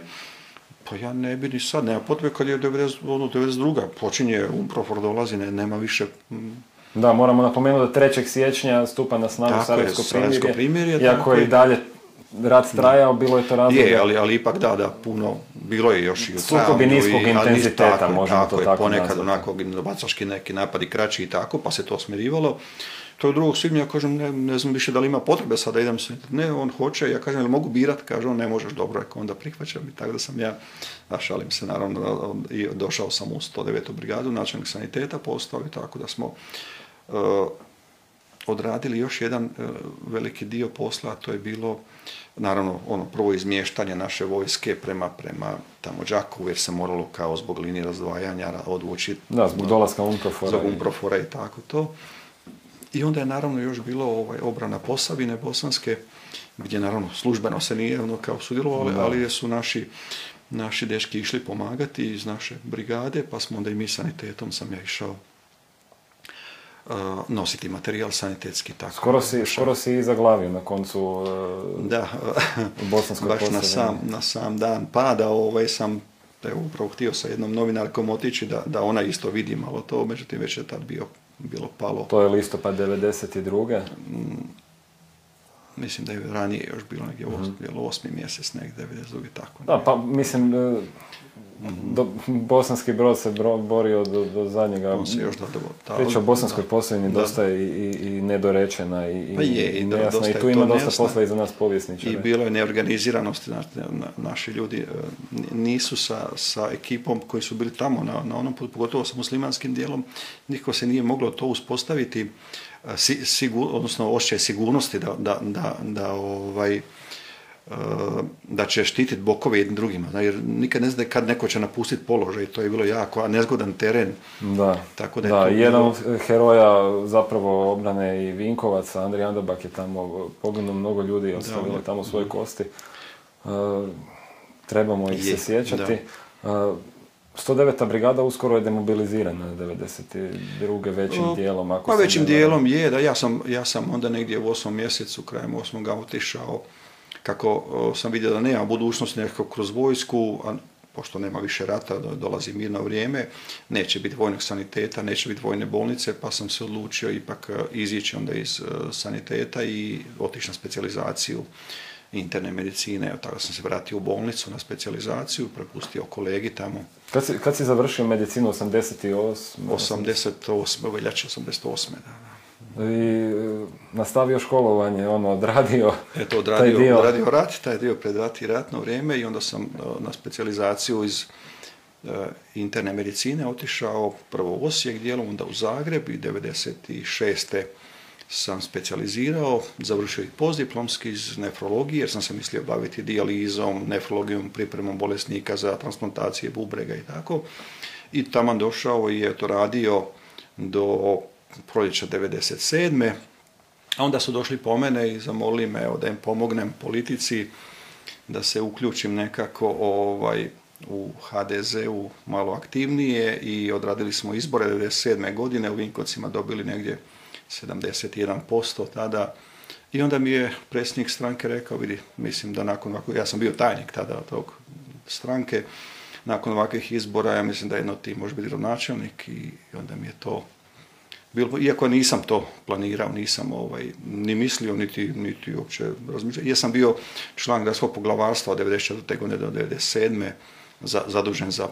pa ja ne bi ni sad, nema potrebe kad je 90, ono, 92. počinje Umprofor dolazi, ne, nema više da, moramo napomenuti da 3. siječnja stupa na snagu Sarajevsko primjerje, iako je i dalje rat trajao, bilo je to razloga. Je, ali, ali ipak da, da, puno, bilo je još i u Sukobi niskog intenziteta, tako, možemo tako to tako ponekad nazvati. onako bacaški neki napadi kraći i tako, pa se to smirivalo. To je drugog svibnja, ja kažem, ne, ne znam više da li ima potrebe sad da idem se, ne, on hoće, ja kažem, jel mogu birat, kaže on, ne možeš, dobro, rekao, onda prihvaćam i tako da sam ja, a šalim se, naravno, i došao sam u 109. brigadu, načelnik saniteta postao i tako da smo uh, odradili još jedan uh, veliki dio posla, a to je bilo naravno ono prvo izmještanje naše vojske prema prema tamo Đakovu jer se moralo kao zbog linije razdvajanja odvući da zbog dolaska Umprofora zbog Umprofora i tako to. I onda je naravno još bilo ovaj obrana Posavine bosanske gdje naravno službeno se nije ono kao sudjelovali ali su naši naši deški išli pomagati iz naše brigade pa smo onda i mi sanitetom sam ja išao nositi materijal sanitetski. Tako skoro, si, skoro si i zaglavio na koncu uh, da, bosanskoj baš na sam, na sam dan pada ovaj sam evo, upravo htio sa jednom novinarkom otići da, da ona isto vidi malo to, međutim već je tad bio, bilo palo. To je listopad 92. Mm, mislim da je ranije još bilo negdje mm-hmm. osmi mjesec, negdje 92. tako. Da, pa mislim, uh, do, bosanski brod se borio do, do zadnjega. On se još da, Priča o bosanskoj poslovini dosta je i, i, nedorečena i, pa je, i, nejasna. I tu ima dosta posla i za nas povjesničara. I bilo je neorganiziranosti. naši ljudi e, nisu sa, sa ekipom koji su bili tamo na, na onom, pogotovo sa muslimanskim dijelom, niko se nije moglo to uspostaviti, e, sigur, odnosno osjećaj sigurnosti da, da, da, da ovaj, da će štititi bokove jednim drugima, jer nikad ne zna kad neko će napustiti položaj, to je bilo jako, a nezgodan teren. Da, Tako da, je jedan od heroja zapravo obrane i Vinkovaca, Andrij Andabak je tamo poginuo mnogo ljudi, ostavili tamo svoje kosti. trebamo ih se sjećati. 109. brigada uskoro je demobilizirana 92. većim dijelom. Ako pa većim dijelom je, da ja sam, ja sam onda negdje u osmom mjesecu, krajem osmoga otišao, kako sam vidio da nema budućnosti nekako kroz vojsku, a pošto nema više rata, do- dolazi mirno vrijeme, neće biti vojnog saniteta, neće biti vojne bolnice, pa sam se odlučio ipak e, izići onda iz e, saniteta i otići na specijalizaciju interne medicine. Tada sam se vratio u bolnicu na specijalizaciju, prepustio kolegi tamo Kad si, kad si završio medicinu 88? 88. veljače 88. Da, da. I e, nastavio školovanje, ono, odradio Eto, taj odradio, dio. odradio rat, taj dio pred rat i ratno vrijeme i onda sam e, na specijalizaciju iz e, interne medicine otišao prvo u Osijek dijelom, onda u Zagreb i 96. sam specijalizirao, završio i postdiplomski iz nefrologije jer sam se mislio baviti dijalizom, nefrologijom, pripremom bolesnika za transplantacije bubrega i tako. I taman došao i eto radio do proljeća 97. A onda su došli po mene i zamolili me evo, da im pomognem politici, da se uključim nekako ovaj, u HDZ-u malo aktivnije i odradili smo izbore 97. godine, u Vinkovcima dobili negdje 71% tada. I onda mi je predsjednik stranke rekao, vidi, mislim da nakon ovako, ja sam bio tajnik tada tog stranke, nakon ovakvih izbora, ja mislim da jedno ti može biti gradonačelnik i onda mi je to bilo, iako nisam to planirao, nisam ovaj, ni mislio, niti, niti uopće razmišljao. Ja sam bio član gradskog poglavarstva od 94. godine do 97. Za, zadužen za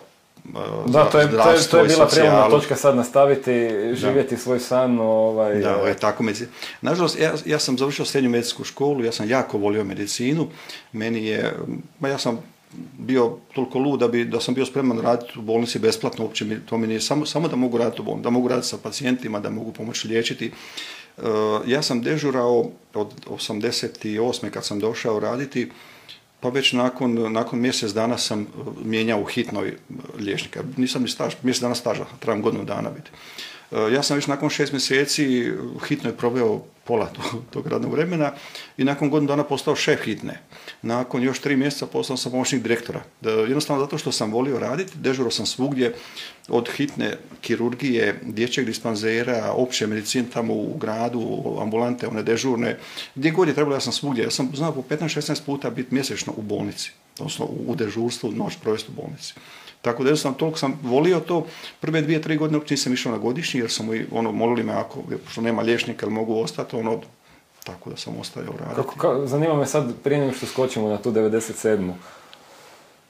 uh, Da, to je, to je, to je bila prijelomna socijalu. točka sad nastaviti, živjeti svoj san. Ovaj, Da, ovo je tako medici- Nažalost, ja, ja sam završio srednju medicinsku školu, ja sam jako volio medicinu. Meni je, ma ja sam bio toliko lud da, bi, da sam bio spreman raditi u bolnici besplatno, uopće mi, to mi nije, samo, samo da mogu raditi u bolnici, da mogu raditi sa pacijentima, da mogu pomoći liječiti. E, ja sam dežurao od 88. kad sam došao raditi, pa već nakon, nakon mjesec dana sam e, mijenjao u hitnoj e, liječnika. Nisam ni staž, mjesec dana staža, trebam godinu dana biti. E, Ja sam već nakon šest mjeseci u hitnoj proveo pola tog, radnog vremena i nakon godinu dana postao šef hitne. Nakon još tri mjeseca postao sam pomoćnik direktora. Jednostavno zato što sam volio raditi, dežurao sam svugdje od hitne kirurgije, dječjeg dispanzera, opće medicine tamo u gradu, ambulante, one dežurne. Gdje god je trebalo, ja sam svugdje. Ja sam znao po 15-16 puta biti mjesečno u bolnici, odnosno u dežurstvu, noć provesti u bolnici. Tako da jednostavno toliko sam volio to. Prve dvije, tri godine uopće nisam išao na godišnji jer su mi ono, molili me ako, što nema liječnika, mogu ostati, ono, tako da sam ostajao raditi. Kako, ka- zanima me sad, prije nego što skočimo na tu 97.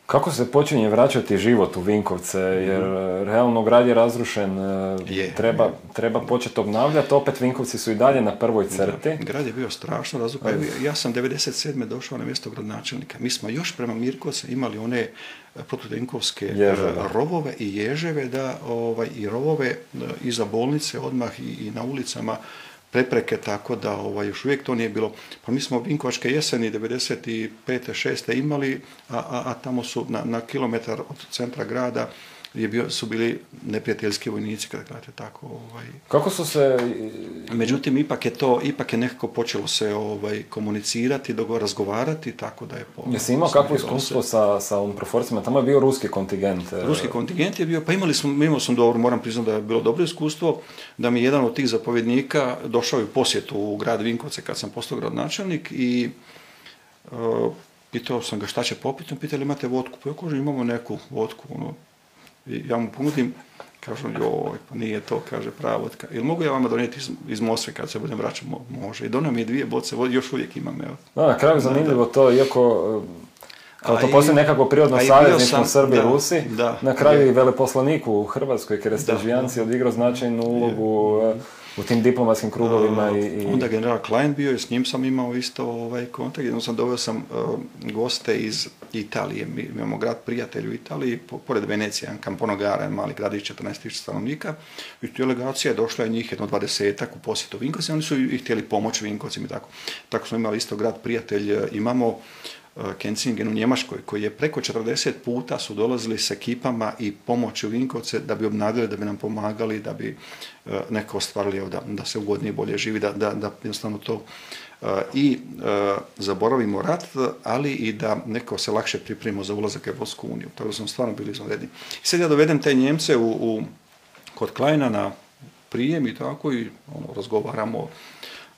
Kako se počinje vraćati život u Vinkovce, jer e, realno grad je razrušen, e, Mhm. Je, treba, je. treba početi obnavljati, opet Vinkovci su i dalje na prvoj crti. Grad je bio strašno razlupan. Ja sam 97. došao na mjesto gradonačelnika. Mi smo još prema Mirkovce imali one e, protutenkovske rovove i ježeve, da, ovaj, i rovove iza bolnice odmah i, i na ulicama prepreke, tako da ovaj, još uvijek to nije bilo. Pa mi smo Vinkovačke jeseni 95. 6. imali, a, a, a tamo su na, na kilometar od centra grada je bio, su bili neprijateljski vojnici, kada gledate tako. Ovaj, Kako su se, Međutim, ipak je to, ipak je nekako počelo se ovaj, komunicirati, dogo razgovarati, tako da je... Po, jesi imao kakvo iskustvo sa, sa Unproforcima? Tamo je bio ruski kontingent. e, Ruski kontingent je bio, pa imali smo, imao sam dobro, moram priznati da je bilo dobro iskustvo, da mi je jedan od tih zapovjednika došao je u posjetu u grad Vinkovce kad sam postao gradonačelnik i uh, pitao sam ga šta će popiti, on pitali imate vodku, pa ja kažem imamo neku vodku, ono, i ja mu ponudim, kažem joj, pa nije to, kaže prava vodka, jel mogu ja vama donijeti iz, iz Moskve kad se budem vraćao, Mo- može, i donio mi je dvije boce, vode, još uvijek imam, evo. Da, na kraju zanimljivo to, iako e, kao to i- postoji nekako prirodno i savezništvo Srbi da, Rusi, da, na kraju je. i veleposlanik u Hrvatskoj, Kerestežijanci, odigrao značajnu ulogu e, u tim diplomatskim krugovima i, i Onda general Klein bio i s njim sam imao isto ovaj kontakt. Jednom sam doveo sam uh, goste iz Italije. Mi imamo grad prijatelj u Italiji, po, pored Venecije, Camponogara, mali gradić, 14.000 stanovnika. I delegacija je došla je njih jedno dvadesetak u posjetu Vinkovci. Oni su i htjeli pomoći Vinkovcima i tako. Tako smo imali isto grad prijatelj. E, Imamo Kenzingen u Njemačkoj, koji je preko 40 puta su dolazili s ekipama i pomoći u Vinkovce da bi obnavljali, da bi nam pomagali, da bi uh, neko ostvarili da, da se ugodnije bolje živi, da, da, da jednostavno to i zaboravimo rat, ali i da neko se lakše pripremimo za ulazak u Evropsku uniju. Tako da smo stvarno bili izvanredni. I sad ja dovedem te Njemce u, u kod Klajna na prijem i tako i ono, razgovaramo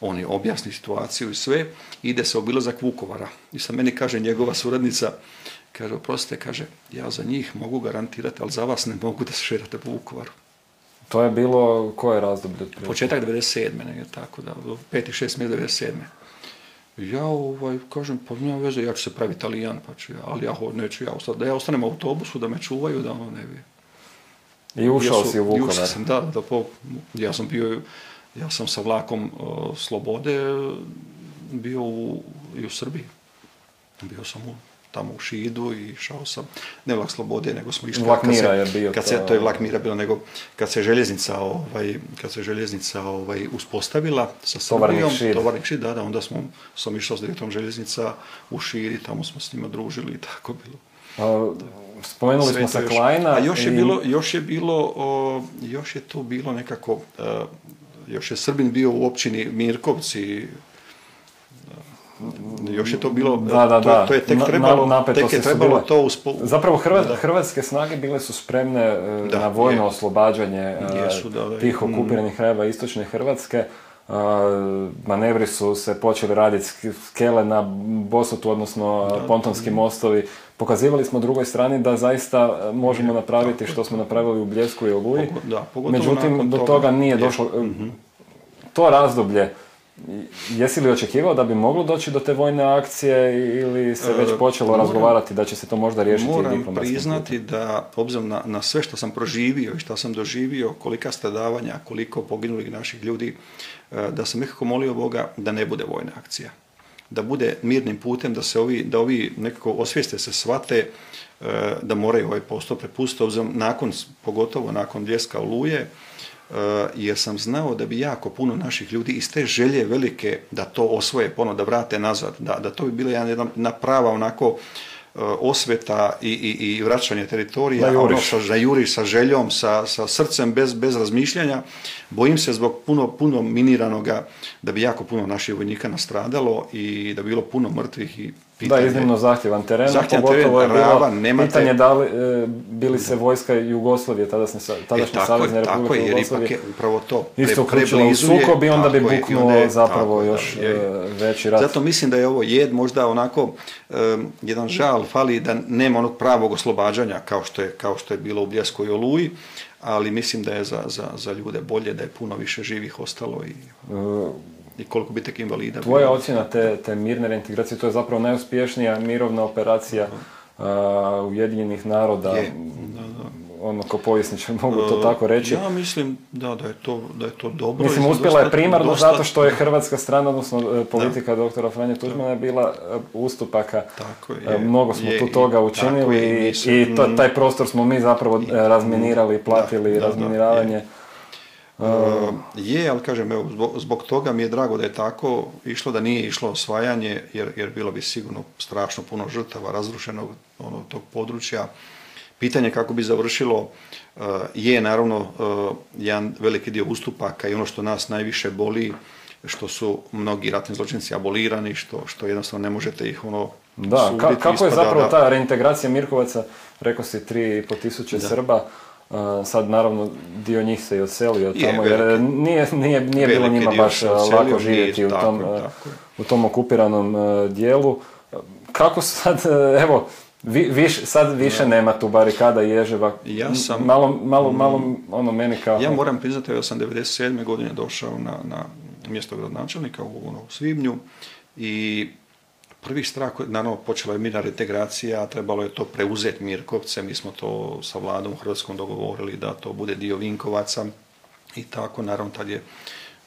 on je objasni situaciju i sve, ide se obilazak Vukovara. I sad meni kaže njegova suradnica, kaže, oprostite, kaže, ja za njih mogu garantirati, ali za vas ne mogu da se šerate po Vukovaru. To je bilo koje razdoblje? Početak 97. je tako da, 5. 6. mjesec 97. Ja ovaj, kažem, pa nema veze, ja ću se pravi italijan, pa ću ja, ali ja neću ja ostati, da ja ostanem u autobusu, da me čuvaju, da ono ne bi. I ušao si u Vukovar? Ušao sam, da, da, po, ja sam bio, ja sam sa vlakom Slobode bio u, i u Srbiji. Bio sam u tamo u Šidu i išao sam, ne vlak slobode, nego smo išli... Vlak mira je bio kad se, to. je vlak mira bilo, nego kad se željeznica, ovaj, kad se željeznica ovaj, uspostavila sa Srbijom, tovarnik šid, da, da, onda smo, sam išao s direktorom željeznica u Širi, tamo smo s njima družili i tako bilo. A, spomenuli smo sa Klajna. A još je bilo, još je bilo, o, još je to bilo nekako, a, još je Srbin bio u općini Mirkovci, još je to bilo, da, da, to, to je tek trebalo, na, tek je trebalo to uspo... Zapravo hrvatske snage bile su spremne e, da, na vojno je. oslobađanje e, Jesu, da, tih mm. okupiranih krajeva istočne Hrvatske. Uh, manevri su se počeli raditi skele na Bosotu, odnosno da, pontonski mostovi. Pokazivali smo drugoj strani da zaista možemo napraviti što smo napravili u Bljesku i Oluji. Da, Međutim, do toga nije došlo. Mm-hmm. To razdoblje Jesi li očekivao da bi moglo doći do te vojne akcije ili se već e, počelo moram, razgovarati da će se to možda riješiti Moram priznati da, obzirom na, na sve što sam proživio i što sam doživio, kolika stradavanja, koliko poginulih naših ljudi, e, da sam nekako molio Boga da ne bude vojna akcija. Da bude mirnim putem, da se ovi, da ovi nekako osvijeste se svate, e, da moraju ovaj postup prepustiti, obzirom nakon, pogotovo nakon bljeska oluje, Eh, jer sam znao da bi jako puno naših ljudi iz te želje velike da to osvoje ponovno, da vrate nazad, da, da to bi bila jedna prava onako osveta i, i, i vraćanje teritorija, da ono sa, juriš sa željom, sa, sa srcem bez, bez razmišljanja. Bojim se zbog puno, puno miniranoga da bi jako puno naših vojnika nastradalo i da bi bilo puno mrtvih i Pitanje, da, iznimno zahtjevan teren, zahtjevan pogotovo teren, je bilo rava, nemate... pitanje da li, e, bili se vojska Jugoslavije, tadašnje, tadašnje e, savezne republike Jugoslavije. Tako je, jer ipak je upravo to. Isto uključilo u sukob i onda bi buknuo je, zapravo tako, još da, je. veći rat. Zato mislim da je ovo jed možda onako um, jedan žal, fali da nema onog pravog oslobađanja kao što je, kao što je bilo u Bljesku i Oluji, ali mislim da je za, za, za ljude bolje, da je puno više živih ostalo i... Uh, i koliko bi tek invalida Tvoja bilo. ocjena te, te mirne reintegracije, to je zapravo najuspješnija mirovna operacija uh, Ujedinjenih naroda. Je. Da, da. Ono, ko povjesničar mogu to tako reći. Ja mislim da, da, je, to, da je to dobro. Mislim, uspjela je primarno dosta... zato što je hrvatska strana, odnosno e, politika da. doktora Franje Tuđmana je bila e, ustupaka. Tako je. Mnogo smo je, tu toga učinili i, i, i to, taj prostor smo mi zapravo i, razminirali, platili da, da, razminiravanje. Uh, je, ali kažem, evo, zbog, zbog toga mi je drago da je tako išlo, da nije išlo osvajanje, jer, jer bilo bi sigurno strašno puno žrtava razrušenog ono, tog područja. Pitanje kako bi završilo uh, je naravno uh, jedan veliki dio ustupaka i ono što nas najviše boli, što su mnogi ratni zločinci abolirani, što, što jednostavno ne možete ih ono Da, suditi, kako je zapravo da, ta reintegracija Mirkovaca, rekao si 3,5 tisuće Srba, sad naravno dio njih se i odselio tamo jer nije, nije, nije bilo njima baš lako živjeti u, tom, u tom okupiranom dijelu. Kako sad, evo, vi, viš, sad više nema tu barikada ježeva. Ja sam... Malo, malo, malo mm. ono meni kao... Ja moram priznati, ja sam 97. godine došao na, na mjesto gradonačelnika u, ono, u Svibnju i prvi strah, naravno počela je mirna reintegracija, trebalo je to preuzeti Mirkovce, mi smo to sa vladom Hrvatskom dogovorili da to bude dio Vinkovaca i tako, naravno tad je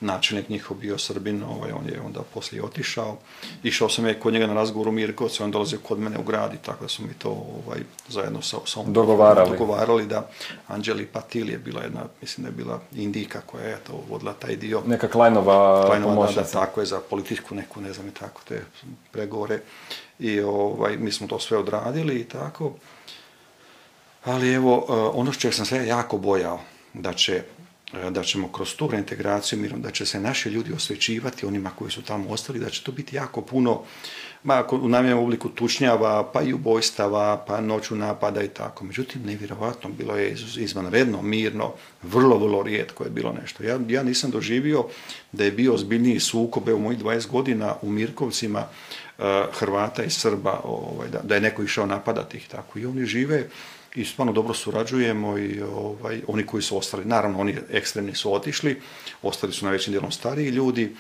načelnik njihov bio Srbin, ovaj, on je onda poslije otišao. Išao sam je kod njega na razgovor u Mirkovce, on dolazio kod mene u grad i tako da su mi to ovaj, zajedno sa, sa dogovarali. dogovarali da Anđeli Patil je bila jedna, mislim da je bila Indika koja je to vodila taj dio. Neka Klajnova, Klajnova da, da, tako je, za političku neku, ne znam i tako, te pregovore. I ovaj, mi smo to sve odradili i tako. Ali evo, ono što sam se jako bojao, da će da ćemo kroz tu reintegraciju mirom, da će se naši ljudi osvećivati onima koji su tamo ostali, da će to biti jako puno ma, u namjenom obliku tučnjava, pa i ubojstava, pa noću napada i tako. Međutim, nevjerovatno, bilo je izvanredno, mirno, vrlo, vrlo rijetko je bilo nešto. Ja, ja nisam doživio da je bio ozbiljniji sukob, u mojih 20 godina u Mirkovcima, Hrvata i Srba, ovaj, da, da je neko išao napadati ih tako. I oni žive i stvarno dobro surađujemo i ovaj, oni koji su ostali, naravno oni ekstremni su otišli, ostali su najvećim dijelom stariji ljudi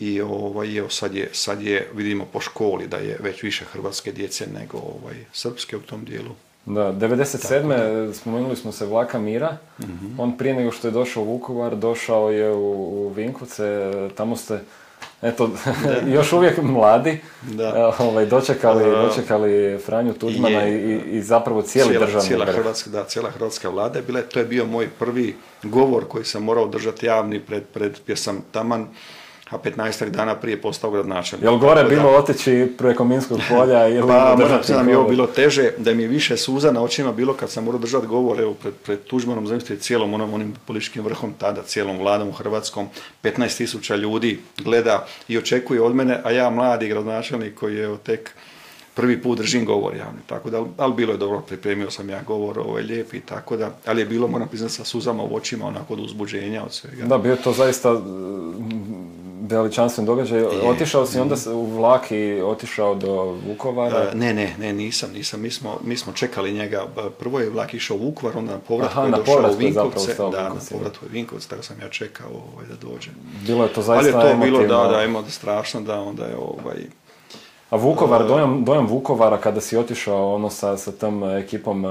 i ovaj, evo sad je, sad je, vidimo po školi da je već više hrvatske djece nego ovaj, srpske u tom dijelu. Da, 97. spomenuli smo se Vlaka Mira. Mhm. On prije nego što je došao u Vukovar, došao je u, u Vinkovce, tamo ste eto, još uvijek mladi, da. Ovaj, dočekali, dočekali Franju Tuđmana i, i, zapravo cijeli cijela, državni cijela Hrvatska, da, cijela hrvatska vlada je bila, to je bio moj prvi govor koji sam morao držati javni pred, pred pjesam Taman, a 15 dana prije postao gradonačelnik. Jel gore bilo otići preko Minskog polja ili Pa moram da mi je ovo bilo teže, da mi je više suza na očima bilo kad sam morao držati govor evo, pred, pred Tuđmanom, zamislite cijelom onom, onim političkim vrhom tada, cijelom vladom u Hrvatskom, 15 tisuća ljudi gleda i očekuje od mene, a ja mladi gradonačelnik koji je tek prvi put držim govor javni, tako da, ali bilo je dobro, pripremio sam ja govor, ovaj lijep i tako da, ali je bilo, moram priznati, sa suzama u očima, onako od uzbuđenja od svega. Da, bio to zaista veličanstven događaj. Otišao si onda u vlak i otišao do Vukovara? E, ne, ne, ne, nisam, nisam. Mi smo, mi smo čekali njega. Prvo je vlak išao u Vukovar, onda na povratku je došao u Vinkovce. Da, na povratku je Vinkovce, tako sam ja čekao ovaj, da dođe. Bilo je to zaista Ali je to bilo, da, da, emotivno, strašno, da, onda je ovaj, a Vukovar, dojam, dojam Vukovara kada si otišao ono sa, sa tom ekipom uh,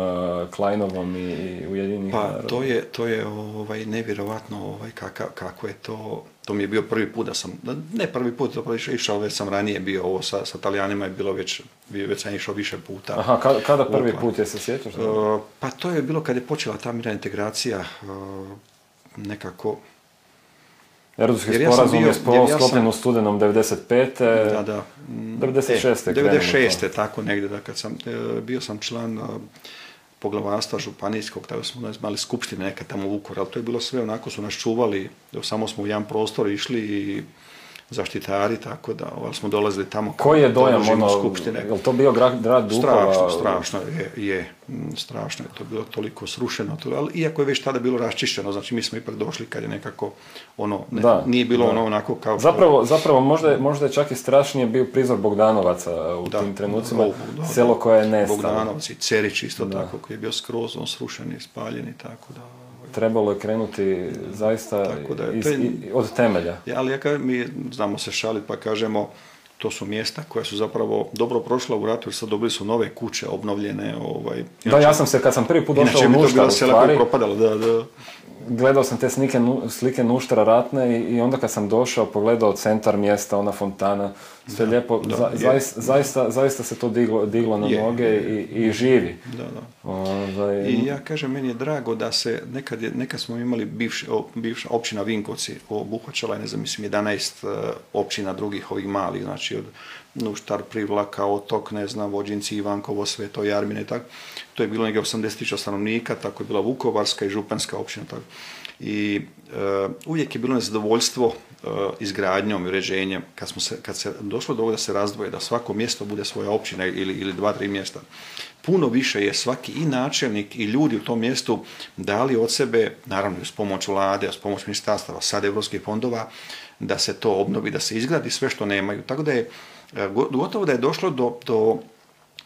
Kleinovom i, i Ujedinih Pa to je, to je ovaj, nevjerovatno ovaj, kaka, kako je to, to mi je bio prvi put da sam, ne prvi put, to išao, već sam ranije bio ovo sa, sa Talijanima je bilo već, već sam išao više puta. Aha, kada, kada prvi put je se sjećaš? Uh, pa to je bilo kad je počela ta mirna integracija, uh, nekako, Erdutski sporazum je sklopljen u studenom 95. Da, da. 96. E, 96. tako negdje, da kad sam, e, bio sam član e, poglavarstva županijskog, tada smo imali skupštine nekad tamo u Vukovar, ali to je bilo sve, onako su nas čuvali, samo smo u jedan prostor išli i zaštitari, tako da ovaj, smo dolazili tamo. Koji je dojam ono, skupštine. je to bio grad, grad Strašno, strašno je, je, mm, strašno je to bilo toliko srušeno, to, ali iako je već tada bilo raščišćeno, znači mi smo ipak došli kad je nekako ono, ne, da, nije bilo ono onako kao... Zapravo, zapravo možda, je, možda je čak i strašnije bio prizor Bogdanovaca u tim trenucima, selo koje je nestalo. Bogdanovac i Cerić isto tako, koji je bio skroz on srušen i spaljen i tako da trebalo je krenuti zaista iz, od temelja. Ja, ali ja kažem, mi znamo se šaliti pa kažemo to su mjesta koja su zapravo dobro prošla u ratu jer sad dobili su nove kuće obnovljene. Ovaj, da, ja sam se kad sam prvi put došao u Nuštar, u stvari, propadalo, da, da gledao sam te slike, slike Nuštra ratne i, onda kad sam došao, pogledao centar mjesta, ona fontana, sve lijepo, zaista, zaista, se to diglo, diglo na noge i, i, živi. Da, da. Ovaj, I ja kažem, meni je drago da se, nekad, je, nekad smo imali bivš, bivša općina Vinkovci, obuhvaćala je, ne znam, mislim, 11 e, općina drugih ovih malih, znači od Nuštar, Privlaka, Otok, ne znam, Vođinci, Ivankovo, Sveto, Jarmine tako. To je bilo negdje 80.000 stanovnika, tako je bila Vukovarska i Županska općina. Tako. I e, uvijek je bilo nezadovoljstvo e, izgradnjom i uređenjem. Kad, smo se, kad se došlo do ovoga da se razdvoje, da svako mjesto bude svoja općina ili, ili dva, tri mjesta, puno više je svaki i načelnik i ljudi u tom mjestu dali od sebe, naravno uz pomoć vlade, uz pomoć ministarstava, sad evropskih fondova, da se to obnovi, da se izgradi sve što nemaju. Tako da je E, gotovo da je došlo do, do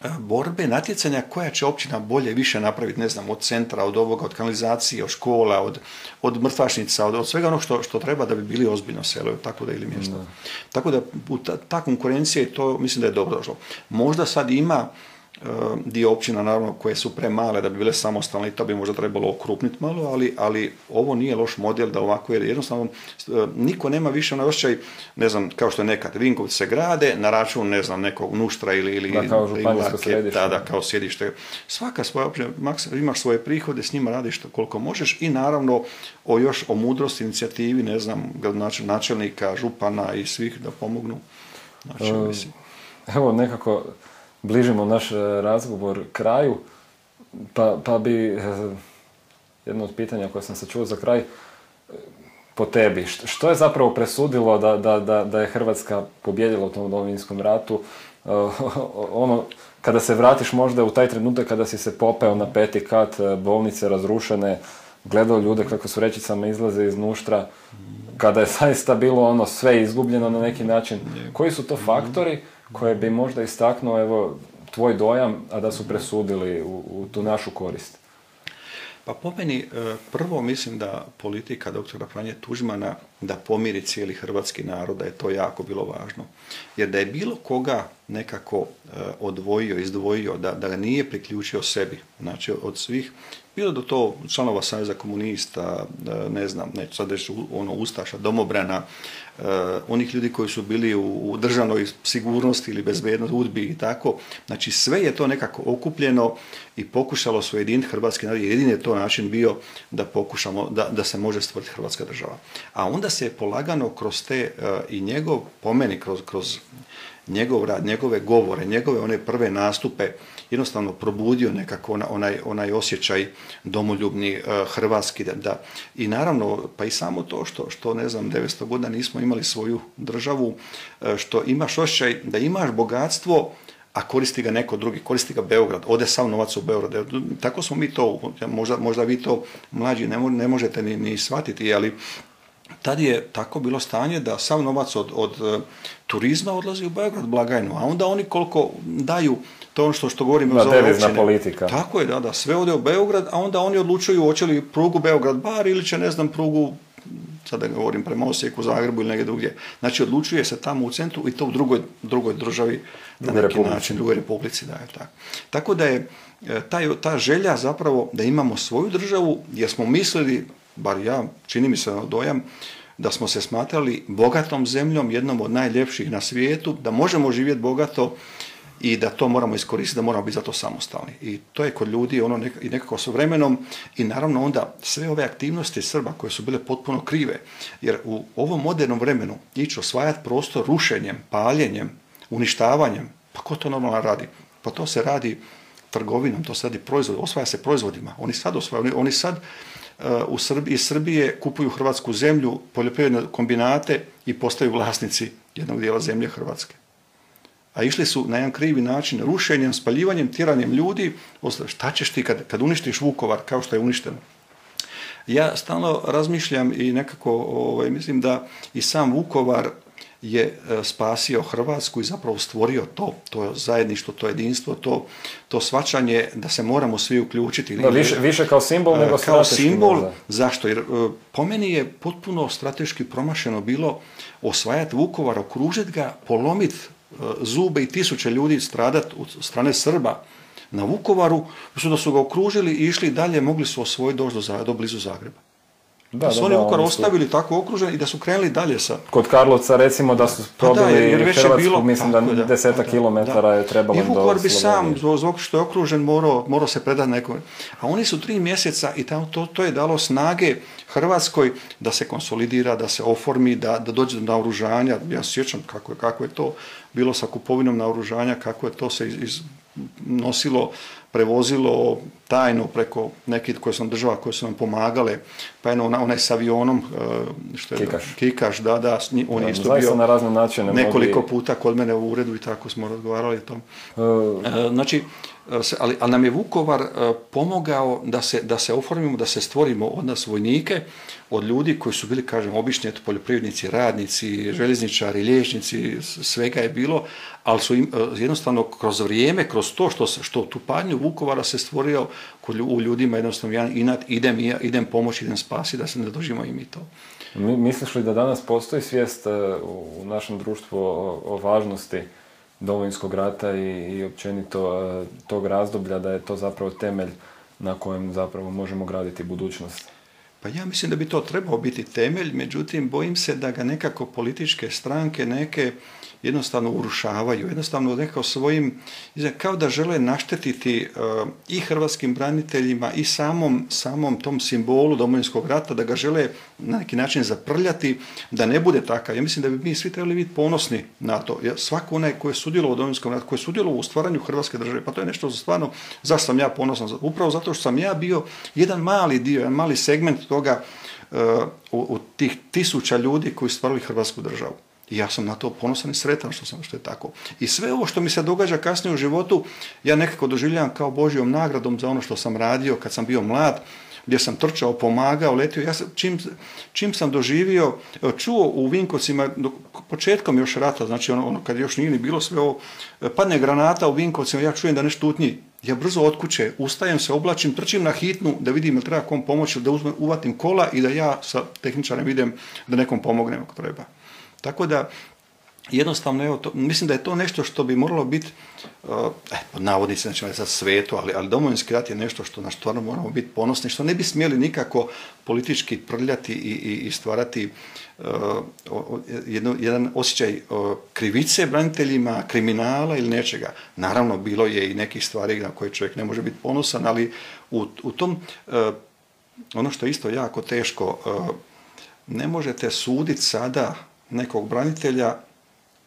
e, borbe, natjecanja koja će općina bolje više napraviti, ne znam, od centra, od ovoga, od kanalizacije, od škola, od, od mrtvašnica, od, od svega onog što, što treba da bi bili ozbiljno selo, tako da ili mjesto. Tako da ta, ta konkurencija i to mislim da je dobro došlo. Možda sad ima dio općina naravno koje su premale da bi bile samostalne i to bi možda trebalo okrupniti malo, ali, ali ovo nije loš model da ovako, jer jednostavno e, niko nema više na osjećaj, ne znam, kao što je nekad, Vinkovci se grade na račun, ne znam, nekog nuštra ili, ili da, kao da, da, kao sjedište. Svaka svoja općina, imaš svoje prihode, s njima radiš koliko možeš i naravno o još o mudrosti, inicijativi, ne znam, načelnika, župana i svih da pomognu. Znači, e, Evo, nekako, bližimo naš e, razgovor kraju, pa, pa bi e, jedno od pitanja koje sam se čuo za kraj, po tebi, što je zapravo presudilo da, da, da, da je Hrvatska pobjedila u tom domovinskom ratu? ono, kada se vratiš možda u taj trenutak kada si se popeo na peti kat bolnice razrušene, gledao ljude kako su rečicama izlaze iz nuštra, kada je zaista bilo ono sve izgubljeno na neki način. Koji su to faktori koje bi možda istaknuo evo, tvoj dojam, a da su presudili u, u tu našu korist? Pa po meni, e, prvo mislim da politika doktora Franje Tužmana da pomiri cijeli hrvatski narod, da je to jako bilo važno. Jer da je bilo koga nekako e, odvojio, izdvojio, da, da ga nije priključio sebi, znači od svih bilo da to članova Saveza komunista, ne znam, neću sad reći ono Ustaša, domobrana, e, onih ljudi koji su bili u, državnoj sigurnosti ili bezbednosti, udbi i tako. Znači sve je to nekako okupljeno i pokušalo su jedin hrvatski narod. Jedini je to način bio da pokušamo, da, da se može stvoriti hrvatska država. A onda se je polagano kroz te e, i njegov, po meni, kroz, kroz njegov rad, njegove govore, njegove one prve nastupe jednostavno probudio nekako onaj, onaj osjećaj domoljubni uh, hrvatski da, i naravno pa i samo to što, što ne znam 900 godina nismo imali svoju državu e, što imaš osjećaj da imaš bogatstvo a koristi ga neko drugi, koristi ga Beograd, ode sav novac u Beograd. Tako smo mi to, možda, možda vi to mlađi ne, ne možete ni, ni shvatiti, ali tad je tako bilo stanje da sav novac od, od e, turizma odlazi u Beograd blagajnu, a onda oni koliko daju to ono što, što govorimo da, devizna politika. Tako je, da, da, sve ode u Beograd, a onda oni odlučuju hoće li prugu Beograd-Bar ili će, ne znam, prugu sada govorim prema Osijeku, Zagrebu ili negdje drugdje. Znači odlučuje se tamo u centru i to u drugoj, drugoj državi na neki republici. način, drugoj republici da je tako. Tako da je e, taj, ta želja zapravo da imamo svoju državu jer smo mislili, bar ja, čini mi se na dojam, da smo se smatrali bogatom zemljom, jednom od najljepših na svijetu, da možemo živjeti bogato i da to moramo iskoristiti, da moramo biti za to samostalni. I to je kod ljudi ono i nekako s vremenom i naravno onda sve ove aktivnosti Srba koje su bile potpuno krive, jer u ovom modernom vremenu ići osvajati prostor rušenjem, paljenjem, uništavanjem, pa ko to normalno radi? Pa to se radi trgovinom, to se radi proizvod, osvaja se proizvodima. Oni sad osvajaju, oni, sad uh, u Srbiji, iz Srbije kupuju hrvatsku zemlju, poljoprivredne kombinate i postaju vlasnici jednog dijela zemlje Hrvatske a išli su na jedan krivi način rušenjem, spaljivanjem, tiranjem ljudi. Šta ćeš ti kad, kad uništiš Vukovar kao što je uništeno? Ja stalno razmišljam i nekako ovaj, mislim da i sam Vukovar je e, spasio Hrvatsku i zapravo stvorio to, to zajedništvo, to jedinstvo, to, to svačanje da se moramo svi uključiti. Da, više, više kao simbol nego Kao simbol, zašto? Jer e, po meni je potpuno strateški promašeno bilo osvajati Vukovar, okružiti ga, polomiti zube i tisuće ljudi stradat od strane Srba na Vukovaru, su da su ga okružili i išli dalje, mogli su osvojiti doći do, do blizu Zagreba. Da, da su oni Vukovar ostavili tako okružen i da su krenuli dalje sa... Kod Karlovca recimo da su pa probili jer već Hrvatsku, je bilo, mislim da, da deseta kilometara je trebalo I Vukovar bi sam, zbog što je okružen, morao, morao se predati nekom. A oni su tri mjeseca i tamo to, to je dalo snage Hrvatskoj da se konsolidira, da se oformi, da, da dođe do naoružanja. Ja se sjećam kako je, kako je to bilo sa kupovinom naoružanja, kako je to se iz, iz nosilo, prevozilo tajno preko nekih koje sam država koje su nam pomagale, pa jedno onaj s avionom, e, što je Kikaš, Kikaš da, da, on je isto bio na razne načine nekoliko puta kod mene u uredu i tako smo razgovarali o tom. Uh, znači, ali, ali nam je Vukovar pomogao da se, da se oformimo, da se stvorimo od nas vojnike, od ljudi koji su bili, kažem, obični poljoprivrednici, radnici, željezničari, liječnici, svega je bilo, ali su im, jednostavno kroz vrijeme, kroz to što, što tu padnju Vukovara se stvorio u ljudima jednostavno jedan inat, idem, idem pomoći, idem spasiti, da se ne dožimo i mi to. Misliš li da danas postoji svijest u našem društvu o, o važnosti Domovinskog rata i, i općenito e, tog razdoblja da je to zapravo temelj na kojem zapravo možemo graditi budućnost? Pa ja mislim da bi to trebao biti temelj, međutim bojim se da ga nekako političke stranke neke jednostavno urušavaju, jednostavno nekako svojim, kao da žele naštetiti uh, i hrvatskim braniteljima i samom, samom tom simbolu domovinskog rata, da ga žele na neki način zaprljati, da ne bude takav. Ja mislim da bi mi svi trebali biti ponosni na to. Ja, svako onaj koji je sudjelovao u domovinskom ratu, koji je sudjelovao u stvaranju hrvatske države, pa to je nešto stvarno, zašto sam ja ponosan? Upravo zato što sam ja bio jedan mali dio, jedan mali segment toga u, u tih tisuća ljudi koji stvarili Hrvatsku državu. I ja sam na to ponosan i sretan što sam što je tako. I sve ovo što mi se događa kasnije u životu, ja nekako doživljavam kao Božjom nagradom za ono što sam radio kad sam bio mlad, gdje sam trčao, pomagao, letio. Ja sam, čim, čim sam doživio, čuo u Vinkovcima, početkom još rata, znači ono, ono kad još nije ni bilo sve ovo, padne granata u Vinkovcima, ja čujem da nešto tutnji. Ja brzo od kuće ustajem se, oblačim, trčim na hitnu da vidim ili treba kom pomoći, da uzmem, uvatim kola i da ja sa tehničarem idem da nekom pomognem ako treba. Tako da, jednostavno, evo, to, mislim da je to nešto što bi moralo biti, uh, eh, pod navodnicima, znači za svetu, ali, ali domovinski rat je nešto što na stvarno moramo biti ponosni, što ne bi smjeli nikako politički prljati i, i, i stvarati uh, jedno, jedan osjećaj uh, krivice braniteljima, kriminala ili nečega. Naravno, bilo je i nekih stvari na koje čovjek ne može biti ponosan, ali u, u tom, uh, ono što je isto jako teško, ne možete suditi sada nekog branitelja,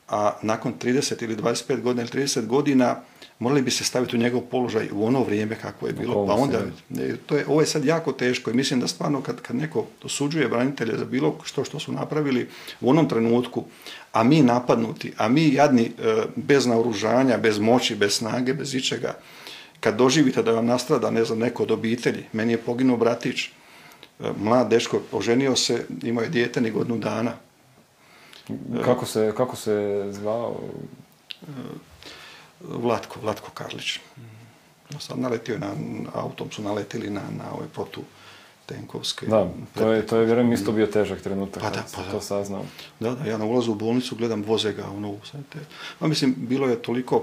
a nakon 30 ili 25 godina ili 30 godina morali bi se staviti u njegov položaj u ono vrijeme kako je bilo. Pa onda, to je, ovo je sad jako teško i mislim da stvarno kad, kad neko osuđuje branitelje za bilo što što su napravili u onom trenutku, a mi napadnuti, a mi jadni e, bez naoružanja, bez moći, bez snage, bez ičega, kad doživite da vam nastrada, ne znam, neko od obitelji, meni je poginuo bratić, e, mlad dečko, oženio se, imao je dijete ni godinu dana, kako se, kako se zvao? Vlatko, Vlatko Karlić. Sad naletio na, autom su naletili na, na ove protu tenkovske. Da, to je, to je vjerujem isto bio težak trenutak pa da, pa da. to saznao. Da, da, ja na ulazu u bolnicu gledam voze ga, ono, te. Pa mislim, bilo je toliko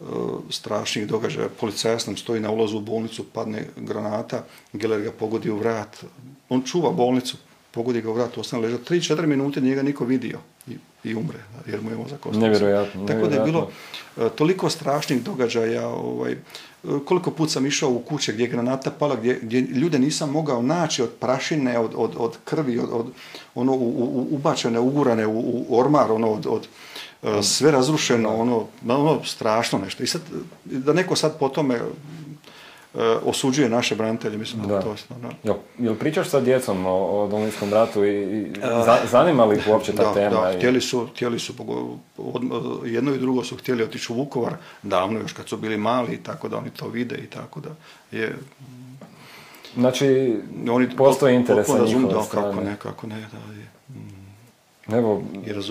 uh, strašnih događaja. Policajac nam stoji na ulazu u bolnicu, padne granata, Geller ga pogodi u vrat. On čuva bolnicu, pogodi ga u vrat, ostane leža. 3-4 minute njega niko vidio i, i umre, jer mu je mozak ostao. Nevjerojatno. Tako da je bilo uh, toliko strašnih događaja, ovaj, uh, koliko put sam išao u kuće gdje je granata pala, gdje, gdje ljude nisam mogao naći od prašine, od, od, od krvi, od, od ono, u, u, ubačene, ugurane u, u ormar, ono, od, od uh, sve razrušeno, ono, ono, strašno nešto. I sad, da neko sad po tome osuđuje naše branitelje, mislim da, da. to stvarno... Jel, jel pričaš sa djecom o, o Domovinskom ratu i, i za, zanima li ih uopće ta da, tema? Da, i... htjeli su, htjeli su, od, jedno i drugo su htjeli otići u Vukovar, davno još kad su bili mali, tako da oni to vide i tako da je... Znači, oni postoji interes sa njihove strane. Kako ne, kako ne, da je. Mm. Evo,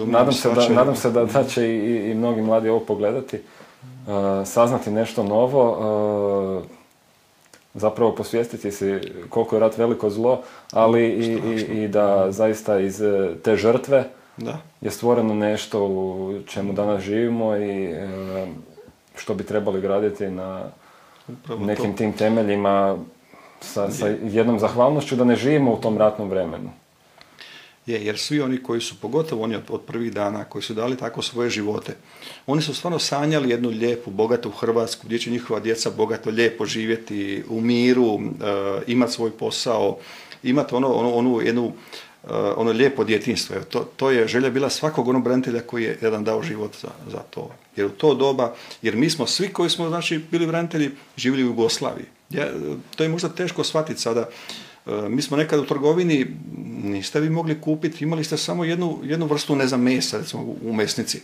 nadam se, da, nadam se da, da će i, i mnogi mladi ovo pogledati, uh, saznati nešto novo, uh, zapravo posvijestiti si koliko je rat veliko zlo, ali i, i, i da zaista iz e, te žrtve da. je stvoreno nešto u čemu danas živimo i e, što bi trebali graditi na Upravo nekim to. tim temeljima sa, sa jednom zahvalnošću da ne živimo u tom ratnom vremenu. Je, jer svi oni koji su, pogotovo oni od, od prvih dana, koji su dali tako svoje živote, oni su stvarno sanjali jednu lijepu, bogatu Hrvatsku, gdje će njihova djeca bogato, lijepo živjeti u miru, uh, imati svoj posao, imati ono, ono, onu jednu, uh, ono lijepo djetinstvo. To, to je želja bila svakog onog branitelja koji je jedan dao život za, za to. Jer u to doba, jer mi smo svi koji smo znači, bili branitelji, živjeli u Jugoslaviji. Ja, to je možda teško shvatiti sada, E, mi smo nekad u trgovini, niste vi mogli kupiti, imali ste samo jednu, jednu vrstu, ne znam, mesa, recimo u mesnici.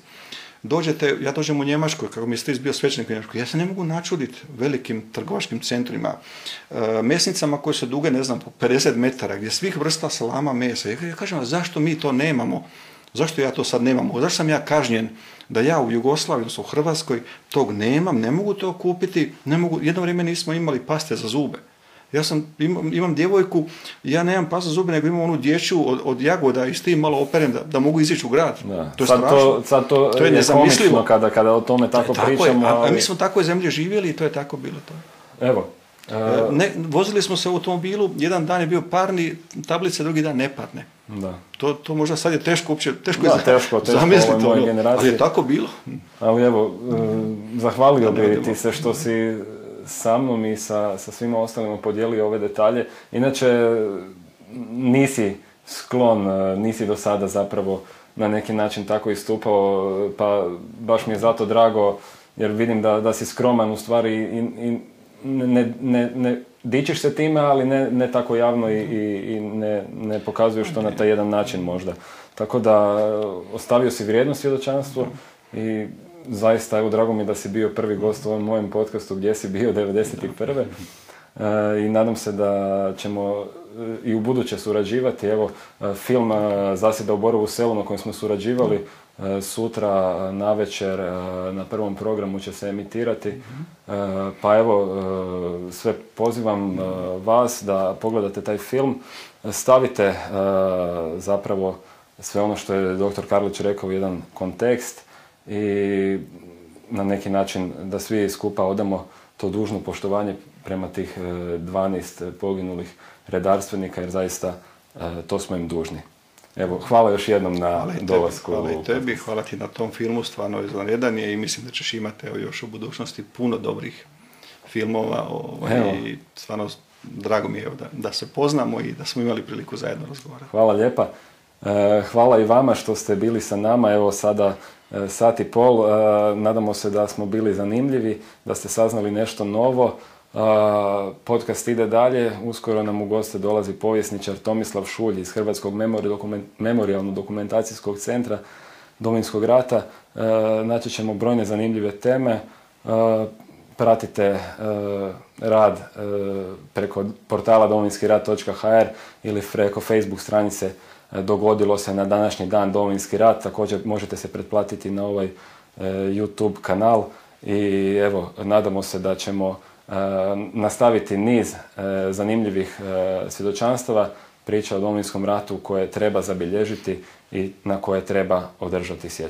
Dođete, ja dođem u Njemačkoj, kako mi ste izbio svećenik u Njemačkoj, ja se ne mogu načuditi velikim trgovačkim centrima, e, mesnicama koje su duge, ne znam, po 50 metara, gdje svih vrsta salama mesa. Ja kažem, zašto mi to nemamo? Zašto ja to sad nemam? Zašto sam ja kažnjen da ja u Jugoslaviji, odnosno u Hrvatskoj, tog nemam, ne mogu to kupiti, ne mogu, jedno vrijeme nismo imali paste za zube. Ja sam, imam, imam djevojku, ja nemam pasa zube, nego imam onu dječju od, od jagoda i s tim malo operem da, da mogu izići u grad. Da. To je sad To, sad to, to je, nezamislivo kada, kada o tome tako, tako pričamo. Je, a, ali... a mi smo tako zemlje živjeli i to je tako bilo to. Evo, Uh, ne, vozili smo se u automobilu, jedan dan je bio parni tablice, drugi dan neparne. Da. To, to možda sad je teško uopće, teško da, je teško, teško zamisliti ono, ali je tako bilo. Ali evo, uh, zahvalio bi ti se što si sa mnom i sa, sa svima ostalima podijelio ove detalje. Inače, nisi sklon, nisi do sada zapravo na neki način tako istupao, pa baš mi je zato drago jer vidim da, da si skroman u stvari i, i ne, ne, ne dičiš se time, ali ne, ne tako javno i, i, i ne, ne pokazuješ to na taj jedan način možda. Tako da ostavio si vrijedno svjedočanstvo i zaista evo drago mi da si bio prvi gost u ovom mojem podcastu gdje si bio 91. E, I nadam se da ćemo e, i u buduće surađivati. Evo, e, film Zasjeda u Borovu selu na kojem smo surađivali sutra na večer na prvom programu će se emitirati. Pa evo, sve pozivam vas da pogledate taj film. Stavite zapravo sve ono što je dr. Karlić rekao u jedan kontekst i na neki način da svi skupa odamo to dužno poštovanje prema tih 12 e, poginulih redarstvenika jer zaista e, to smo im dužni. Evo, hvala još jednom na hvala dolasku. Hvala i tebi, hvala ti na tom filmu, stvarno izvanredan je i mislim da ćeš imati evo, još u budućnosti puno dobrih filmova ovaj, i stvarno drago mi je da, da se poznamo i da smo imali priliku zajedno razgovarati. Hvala lijepa. E, hvala i vama što ste bili sa nama. Evo sada sat i pol. E, nadamo se da smo bili zanimljivi, da ste saznali nešto novo. Podcast ide dalje. Uskoro nam u goste dolazi povjesničar Tomislav Šulj iz Hrvatskog memorijalno-dokumentacijskog centra Domovinskog rata. Naći ćemo brojne zanimljive teme. Pratite rad preko portala domovinskirat.hr ili preko Facebook stranice dogodilo se na današnji dan Domovinski rat. Također možete se pretplatiti na ovaj e, YouTube kanal i evo, nadamo se da ćemo e, nastaviti niz e, zanimljivih svjedočanstava, priča o Domovinskom ratu koje treba zabilježiti i na koje treba održati sjećanje.